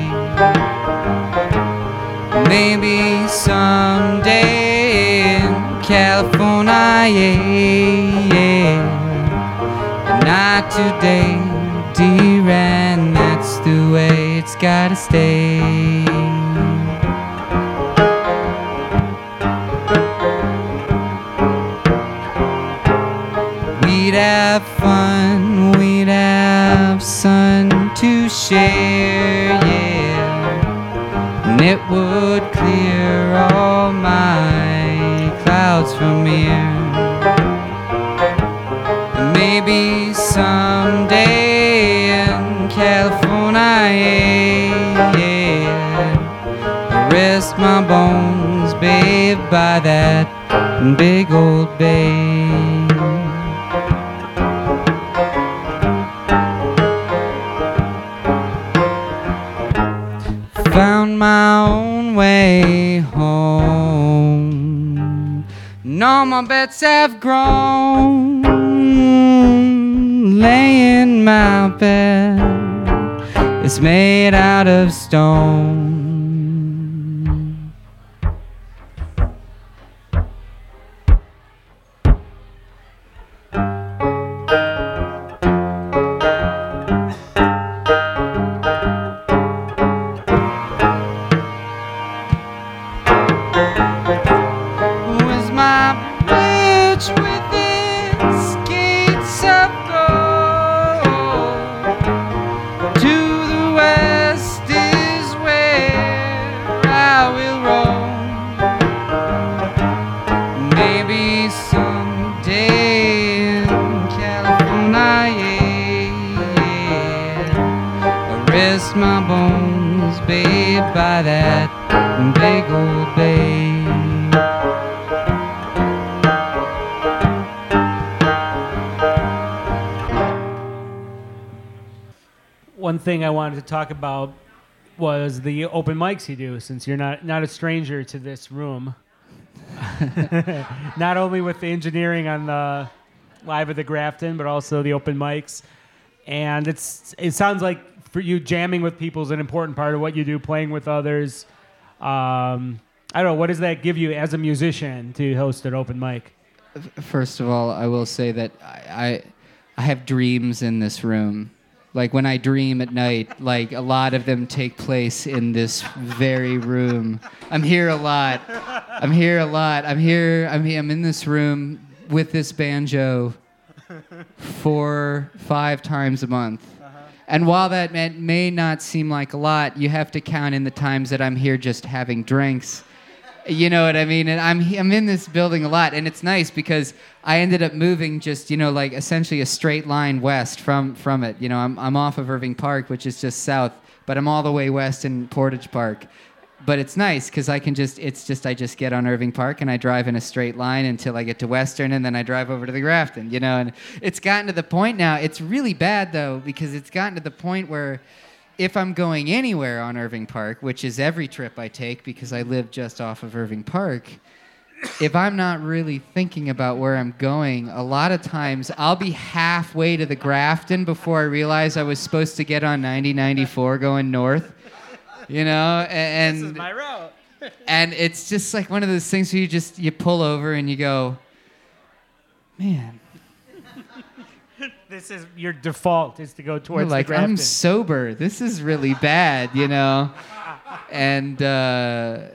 Speaker 1: Maybe someday in California, yeah, but not today, dear, and that's the way it's gotta stay. We'd have fun, we'd have sun to share, yeah. It would clear all my clouds from here. Maybe someday in California, yeah. Rest my bones, babe, by that big old bay. My own way home. All my bets have grown. Laying my bed, it's made out of stone.
Speaker 2: Thing I wanted to talk about was the open mics you do, since you're not not a stranger to this room. [laughs] not only with the engineering on the live at the Grafton, but also the open mics. And it's it sounds like for you, jamming with people is an important part of what you do, playing with others. Um, I don't know. What does that give you as a musician to host an open mic?
Speaker 1: First of all, I will say that I, I, I have dreams in this room. Like when I dream at night, like a lot of them take place in this very room. I'm here a lot. I'm here a lot. I'm here. I'm, here. I'm in this room with this banjo four, five times a month. Uh-huh. And while that may, may not seem like a lot, you have to count in the times that I'm here just having drinks. You know what I mean? And I'm I'm in this building a lot, and it's nice because I ended up moving just you know like essentially a straight line west from from it. You know, I'm I'm off of Irving Park, which is just south, but I'm all the way west in Portage Park. But it's nice because I can just it's just I just get on Irving Park and I drive in a straight line until I get to Western, and then I drive over to the Grafton. You know, and it's gotten to the point now. It's really bad though because it's gotten to the point where if I'm going anywhere on Irving Park, which is every trip I take because I live just off of Irving Park, if I'm not really thinking about where I'm going, a lot of times I'll be halfway to the Grafton before I realize I was supposed to get on 9094 going north. You know, and this is my
Speaker 2: route. [laughs]
Speaker 1: and it's just like one of those things where you just you pull over and you go, man,
Speaker 2: This is your default is to go towards
Speaker 1: like
Speaker 2: the
Speaker 1: I'm sober. This is really bad, you know. And uh,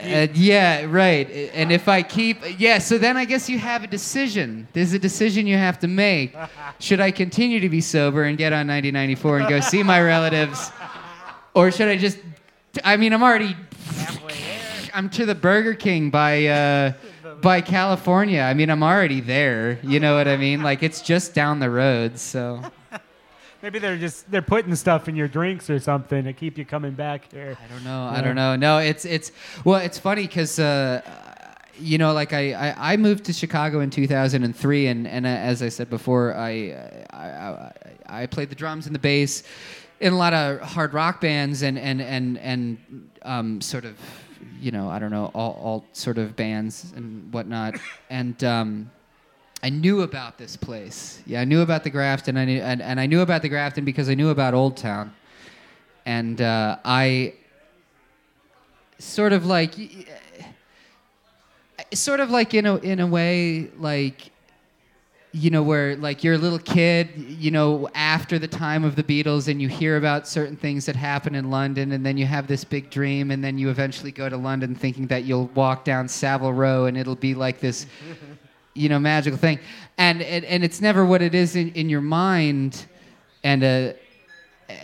Speaker 1: and yeah, right. And if I keep, yeah, so then I guess you have a decision. There's a decision you have to make. Should I continue to be sober and get on 9094 and go see my relatives, or should I just? I mean, I'm already. I'm to the Burger King by uh, by California. I mean, I'm already there. You know what I mean? Like it's just down the road. So [laughs]
Speaker 2: Maybe they're just they're putting stuff in your drinks or something to keep you coming back here.
Speaker 1: I don't know. I don't know. No, it's it's well, it's funny because uh, you know, like I, I, I moved to Chicago in 2003, and and uh, as I said before, I, I I I played the drums and the bass in a lot of hard rock bands and and and and um, sort of you know I don't know all all sort of bands and whatnot, [coughs] and. Um, I knew about this place. Yeah, I knew about the Grafton, I knew, and, and I knew about the Grafton because I knew about Old Town, and uh, I sort of like, sort of like in a in a way like, you know, where like you're a little kid, you know, after the time of the Beatles, and you hear about certain things that happen in London, and then you have this big dream, and then you eventually go to London thinking that you'll walk down Savile Row, and it'll be like this [laughs] you know magical thing and and, and it's never what it is in, in your mind and uh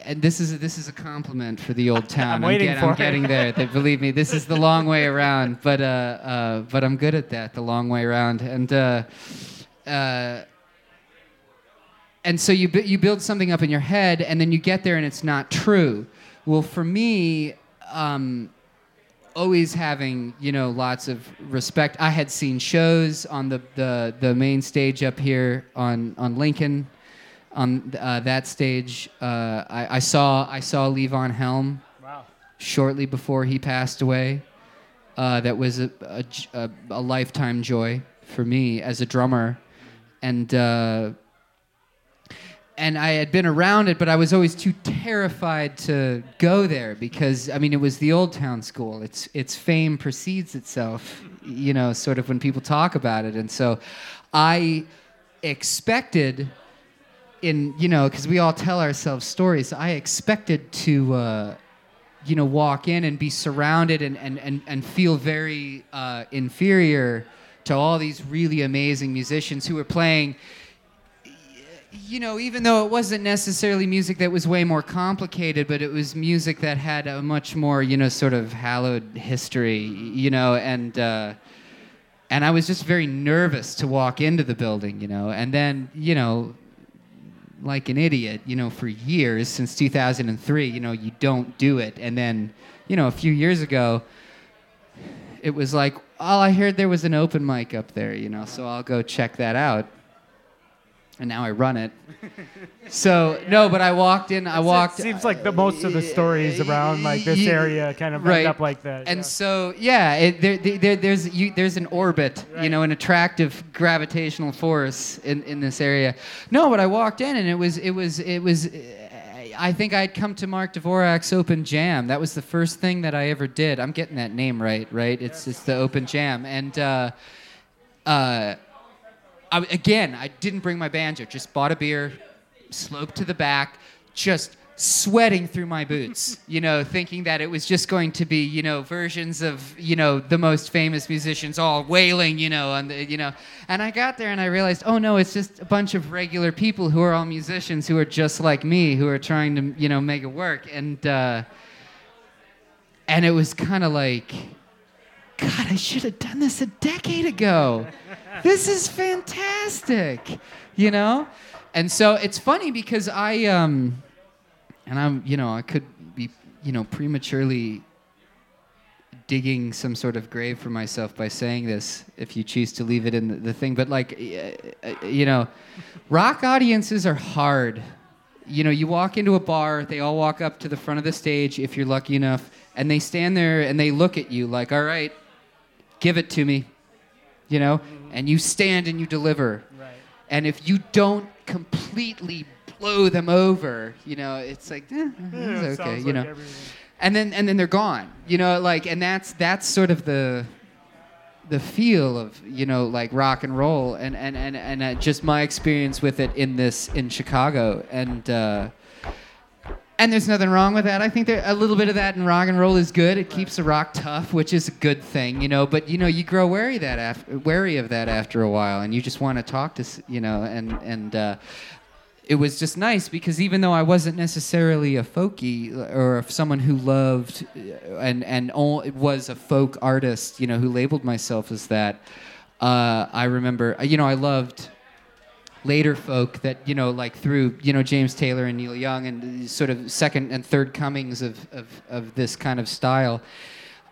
Speaker 1: and this is this is a compliment for the old [laughs] town.
Speaker 2: I'm waiting
Speaker 1: get-
Speaker 2: for
Speaker 1: I'm
Speaker 2: it.
Speaker 1: getting there. They, believe me, this is the long way [laughs] around. But uh, uh, but I'm good at that, the long way around. And uh, uh, and so you bu- you build something up in your head, and then you get there, and it's not true. Well, for me, um, always having you know lots of respect. I had seen shows on the the, the main stage up here on on Lincoln. On uh, that stage, uh, I, I saw I saw Levon Helm
Speaker 2: Wow.
Speaker 1: shortly before he passed away. Uh, that was a lifetime joy for me as a drummer, and uh, and I had been around it, but I was always too terrified to go there because I mean it was the Old Town School. Its its fame precedes itself, you know, sort of when people talk about it, and so I expected in you know because we all tell ourselves stories. I expected to. Uh, you know, walk in and be surrounded and, and, and, and feel very uh, inferior to all these really amazing musicians who were playing, you know, even though it wasn't necessarily music that was way more complicated, but it was music that had a much more, you know, sort of hallowed history, you know, and. Uh, and I was just very nervous to walk into the building, you know, and then, you know, like an idiot, you know, for years since 2003, you know, you don't do it. And then, you know, a few years ago, it was like, oh, I heard there was an open mic up there, you know, so I'll go check that out. And now I run it. [laughs] So no, but I walked in. I walked.
Speaker 2: It seems like the most of the stories around like this area kind of
Speaker 1: right.
Speaker 2: end up like that.
Speaker 1: And
Speaker 2: yeah.
Speaker 1: so, yeah, it, there, there, there's you, there's an orbit, you know, an attractive gravitational force in, in this area. No, but I walked in and it was it was it was. uh, I think I'd come to Mark Dvorak's Open Jam. That was the first thing that I ever did. I'm getting that name right, right? It's it's the Open Jam, and uh, uh, I, again, I didn't bring my banjo. Just bought a beer, sloped to the back, just sweating through my boots. You know, thinking that it was just going to be, you know, versions of, you know, the most famous musicians all wailing, you know, the, you know. And I got there and I realized, oh no, it's just a bunch of regular people who are all musicians who are just like me, who are trying to, you know, make it work. And uh, and it was kind of like. God, I should have done this a decade ago. this is fantastic, you know? And so it's funny because I, um, and I'm, you know, I could be, you know, prematurely digging some sort of grave for myself by saying this if you choose to leave it in the, the thing. But, like, uh, uh, you know, rock audiences are hard. You know, you walk into a bar, they all walk up to the front of the stage if you're lucky enough, and they stand there and they look at you like, all right, give it to me, you know, and you stand and you deliver.
Speaker 2: Right.
Speaker 1: And if you don't completely blow them over, you know, it's like, eh,
Speaker 2: Yeah,
Speaker 1: it's okay, you know.
Speaker 2: everything.
Speaker 1: And then and then they're gone, you know, like, and that's that's sort of the the feel of you know like rock and roll and and and and uh, just my experience with it in this in Chicago and. Uh, and there's nothing wrong with that. I think there, a little bit of that in rock and roll is good. It keeps the rock tough, which is a good thing, you know. But you know, you grow wary that af- wary of that after a while, and you just want to talk to, s- you know, and and uh, it was just nice because even though I wasn't necessarily a folky or someone who loved uh, and and was a folk artist, you know, who labeled myself as that, uh, I remember, you know, I loved later folk that you know like through you know James Taylor and Neil Young and sort of second and third comings of of, of this kind of style.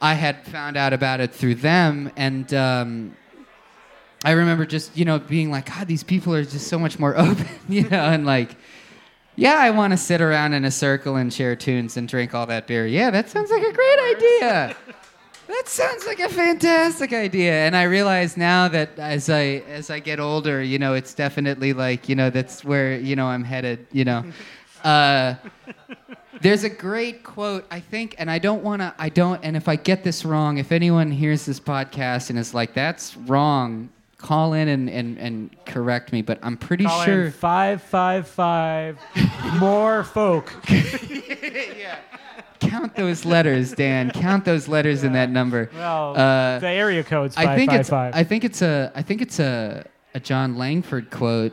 Speaker 1: I had found out about it through them and. Um, I remember just you know being like, God, these people are just so much more [laughs] open, you know, and like, yeah, I want to sit around in a circle and share tunes and drink all that beer. Yeah, that sounds like a great idea. That sounds like a fantastic idea. And I realize now that as I as I get older, you know, it's definitely like you know that's where you know I'm headed. You know. [laughs] Uh, there's a great quote, I think, and I don't want to, I don't, and if I get this wrong, if anyone hears this podcast and is like, that's wrong, call in and, and, and correct me, but I'm pretty
Speaker 2: Call
Speaker 1: sure.
Speaker 2: in five five five [laughs] more folk. [laughs]
Speaker 1: yeah. Count those letters, Dan. Count those letters in that number.
Speaker 2: Well,
Speaker 1: Uh,
Speaker 2: the area code's
Speaker 1: I think
Speaker 2: five
Speaker 1: it's
Speaker 2: five.
Speaker 1: I think it's a I think it's a a Jon Langford quote.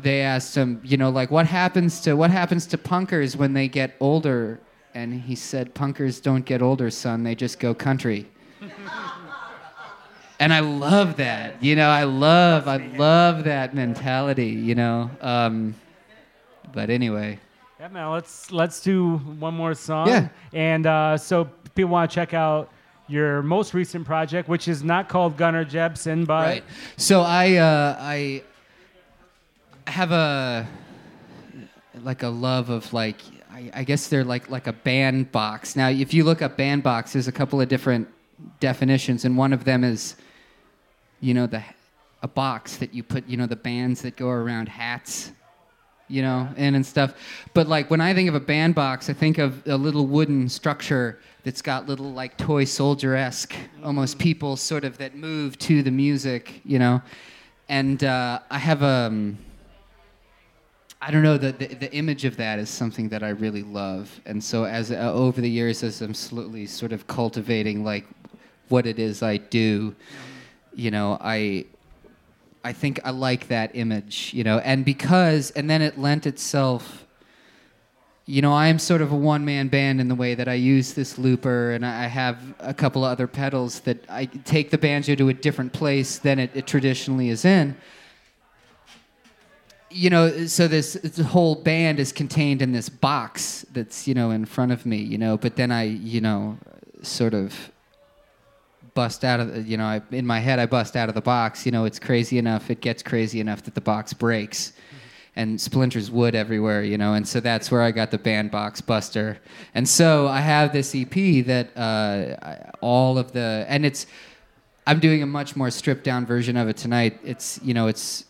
Speaker 1: They asked him, you know, like what happens to what happens to punkers when they get older? And he said, "Punkers don't get older, son. They just go country." [laughs] and I love that. You know, I love I love that mentality. You know. Um, but anyway,
Speaker 2: Yeah, man. Let's let's do one more song.
Speaker 1: Yeah.
Speaker 2: And uh, so people want to check out your most recent project, which is not called Gunnar Jebsen, but
Speaker 1: Right. So I uh, I have a like a love of like I, I guess they're like like a band box. Now, if you look up band box, there's a couple of different definitions, and one of them is you know the a box that you put you know the bands that go around hats you know, and and stuff. But like when I think of a band box, I think of a little wooden structure that's got little like toy soldier esque, almost people sort of that move to the music, you know. And uh, I have a, um, I don't know, the, the the image of that is something that I really love. And so as uh, over the years, as I'm slowly sort of cultivating like what it is I do, you know, I I think I like that image, you know, and because, and then it lent itself, you know, I am sort of a one man band in the way that I use this looper and I have a couple of other pedals that I take the banjo to a different place than it, it traditionally is in. You know, so this, this whole band is contained in this box that's, you know, in front of me, you know, but then I, you know, sort of bust out of the, you know I, in my head i bust out of the box. You know it's crazy enough it gets crazy enough that the box breaks and splinters wood everywhere you know and so that's where i got the band box buster. And so i have this ep that uh, all of the and it's i'm doing a much more stripped down version of it tonight it's you know it's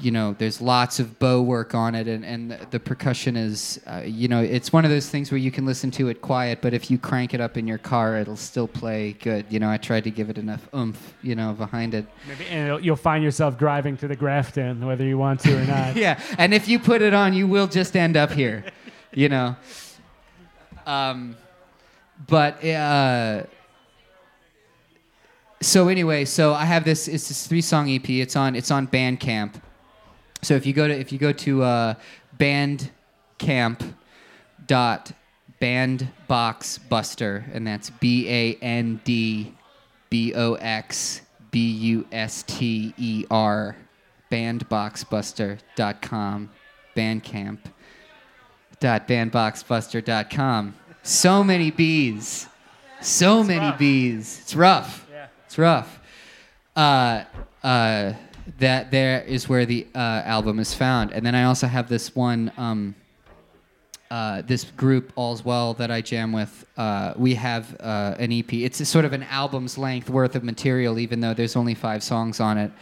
Speaker 1: you know there's lots of bow work on it and, and the, the percussion is uh, you know it's one of those things where you can listen to it quiet but if you crank it up in your car it'll still play good you know i tried to give it enough oomph you know behind it
Speaker 2: maybe and you'll find yourself driving to the Grafton, whether you want to or not. [laughs]
Speaker 1: yeah, and if you put it on, you will just end up here, you know. [laughs] Um, but uh, so anyway, so I have this. It's this three song EP. It's on. It's on Bandcamp. So if you go to if you go to uh, Bandcamp dot bandboxbuster and that's B A N D B O X B U S T E R bandboxbuster.com bandcamp dot bandboxbuster.com so many bees so many bees it's rough. It's rough. Uh, uh, that there is where the uh, album is found. And then i also have this one um, uh, this group all's well that i jam with. Uh, we have uh, an ep it's sort of an album's length worth of material even though there's only five songs on it.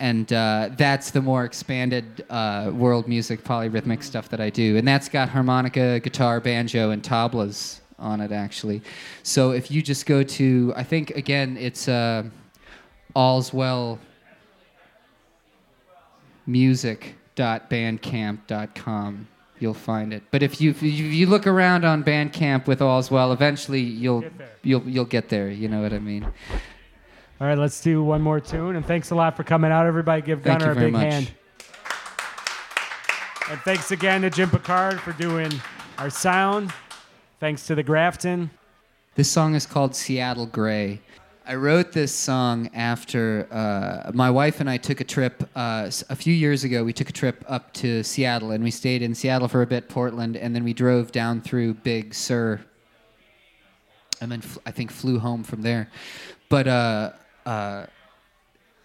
Speaker 1: And uh, that's the more expanded uh, world music polyrhythmic stuff that i do. And that's got harmonica guitar banjo and tablas on it actually so if you just go to i think again it's uh, all's well music.bandcamp.com you'll find it but if you if you look around on bandcamp with all's well eventually you'll
Speaker 2: Get there.
Speaker 1: you'll you'll get there you know what i mean
Speaker 2: All right, let's do one more tune. And thanks a lot for coming out, everybody. Give
Speaker 1: Thank
Speaker 2: Gunnar a big
Speaker 1: much.
Speaker 2: hand. And thanks again to Jim Picard for doing our sound. Thanks to the Grafton.
Speaker 1: this song is called seattle gray I wrote this song after uh, my wife and I took a trip uh, a few years ago. We took a trip up to Seattle and we stayed in Seattle for a bit, Portland, and then we drove down through Big Sur and then I think flew home from there. But uh, uh,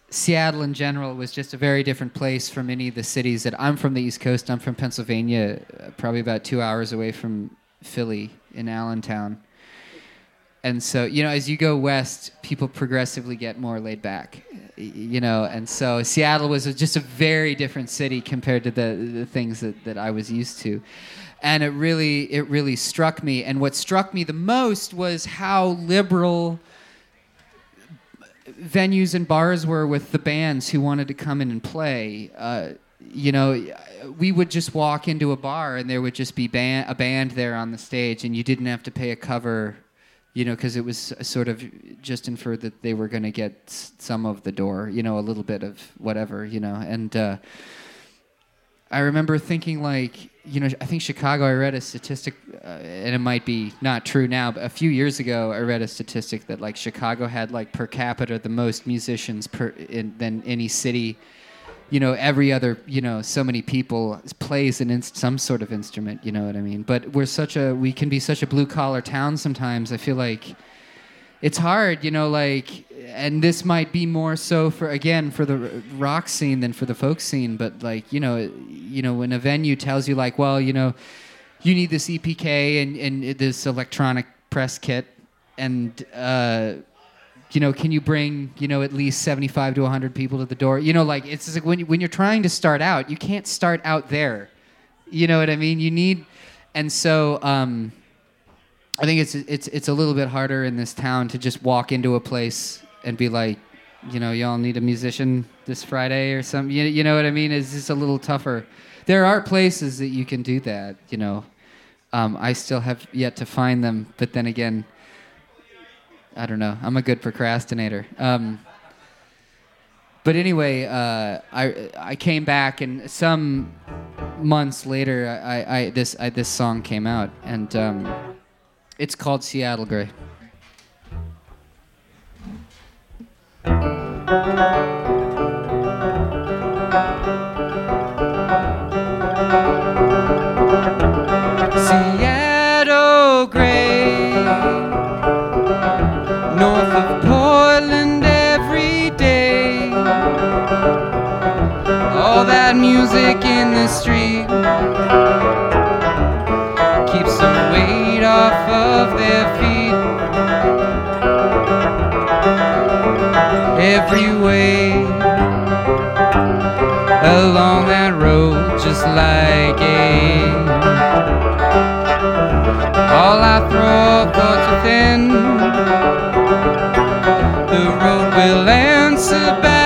Speaker 1: Seattle in general was just a very different place from any of the cities that I'm from the East Coast. I'm from Pennsylvania, uh, probably about two hours away from Philly in Allentown. And so, you know, as you go west, people progressively get more laid back, you know. And so, Seattle was just a very different city compared to the, the things that, that I was used to. And it really, it really struck me. And what struck me the most was how liberal venues and bars were with the bands who wanted to come in and play. Uh, you know, we would just walk into a bar and there would just be a band there on the stage, and you didn't have to pay a cover, you know, because it was sort of just inferred that they were going to get some of the door, you know, a little bit of whatever, you know, and. Uh, I remember thinking like, you know, I think Chicago. I read a statistic, uh, and it might be not true now, but a few years ago, I read a statistic that like Chicago had like per capita the most musicians per in, than any city. You know, every other, you know, so many people plays an some sort of instrument. You know what I mean? But we're such a we can be such a blue collar town sometimes. I feel like it's hard, you know, like, and this might be more so for again for the rock scene than for the folk scene. But like, you know, you know, when a venue tells you like, well, you know, you need this EPK and and this electronic press kit, and uh, you know, can you bring you know at least seventy five to hundred people to the door? You know, like it's like when you, when you're trying to start out, you can't start out there. You know what I mean? You need, and so. Um, I think it's it's it's a little bit harder in this town to just walk into a place and be like, you know, y'all need a musician this Friday or something. You, you know what I mean? It's just a little tougher. There are places that you can do that. You know, um, I still have yet to find them, but then again, I don't know. I'm a good procrastinator. Um, but anyway, uh, I I came back and some months later, I, I this I, this song came out and. Um, it's called Seattle Gray. Music in the street keeps the weight off of their feet. Every way along that road, just like a. All I throw thoughts within, the road will answer back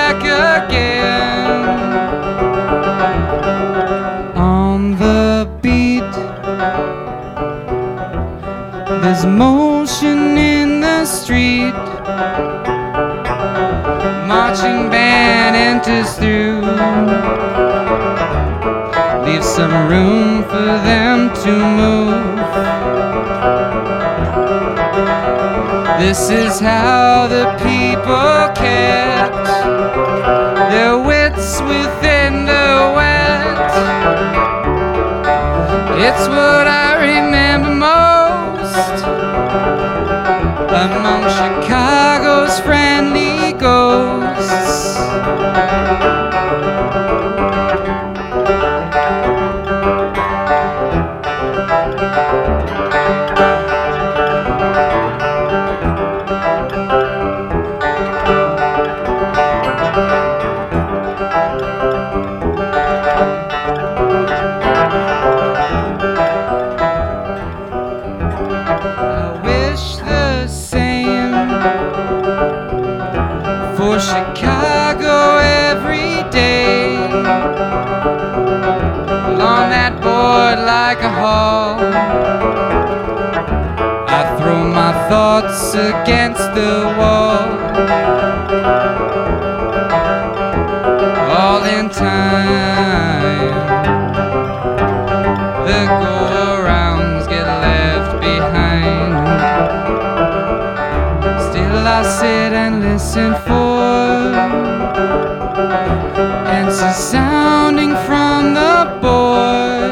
Speaker 1: There's motion in the street. Marching band enters through. Leave some room for them to move. This is how the people kept their wits within the wet. It's what I remember among Chicago's friendly ghosts. For Chicago every day. On that board like a hall, I throw my thoughts against the wall. All in time the go-arounds get left behind. Still I sit and listen for. Sounding from the board.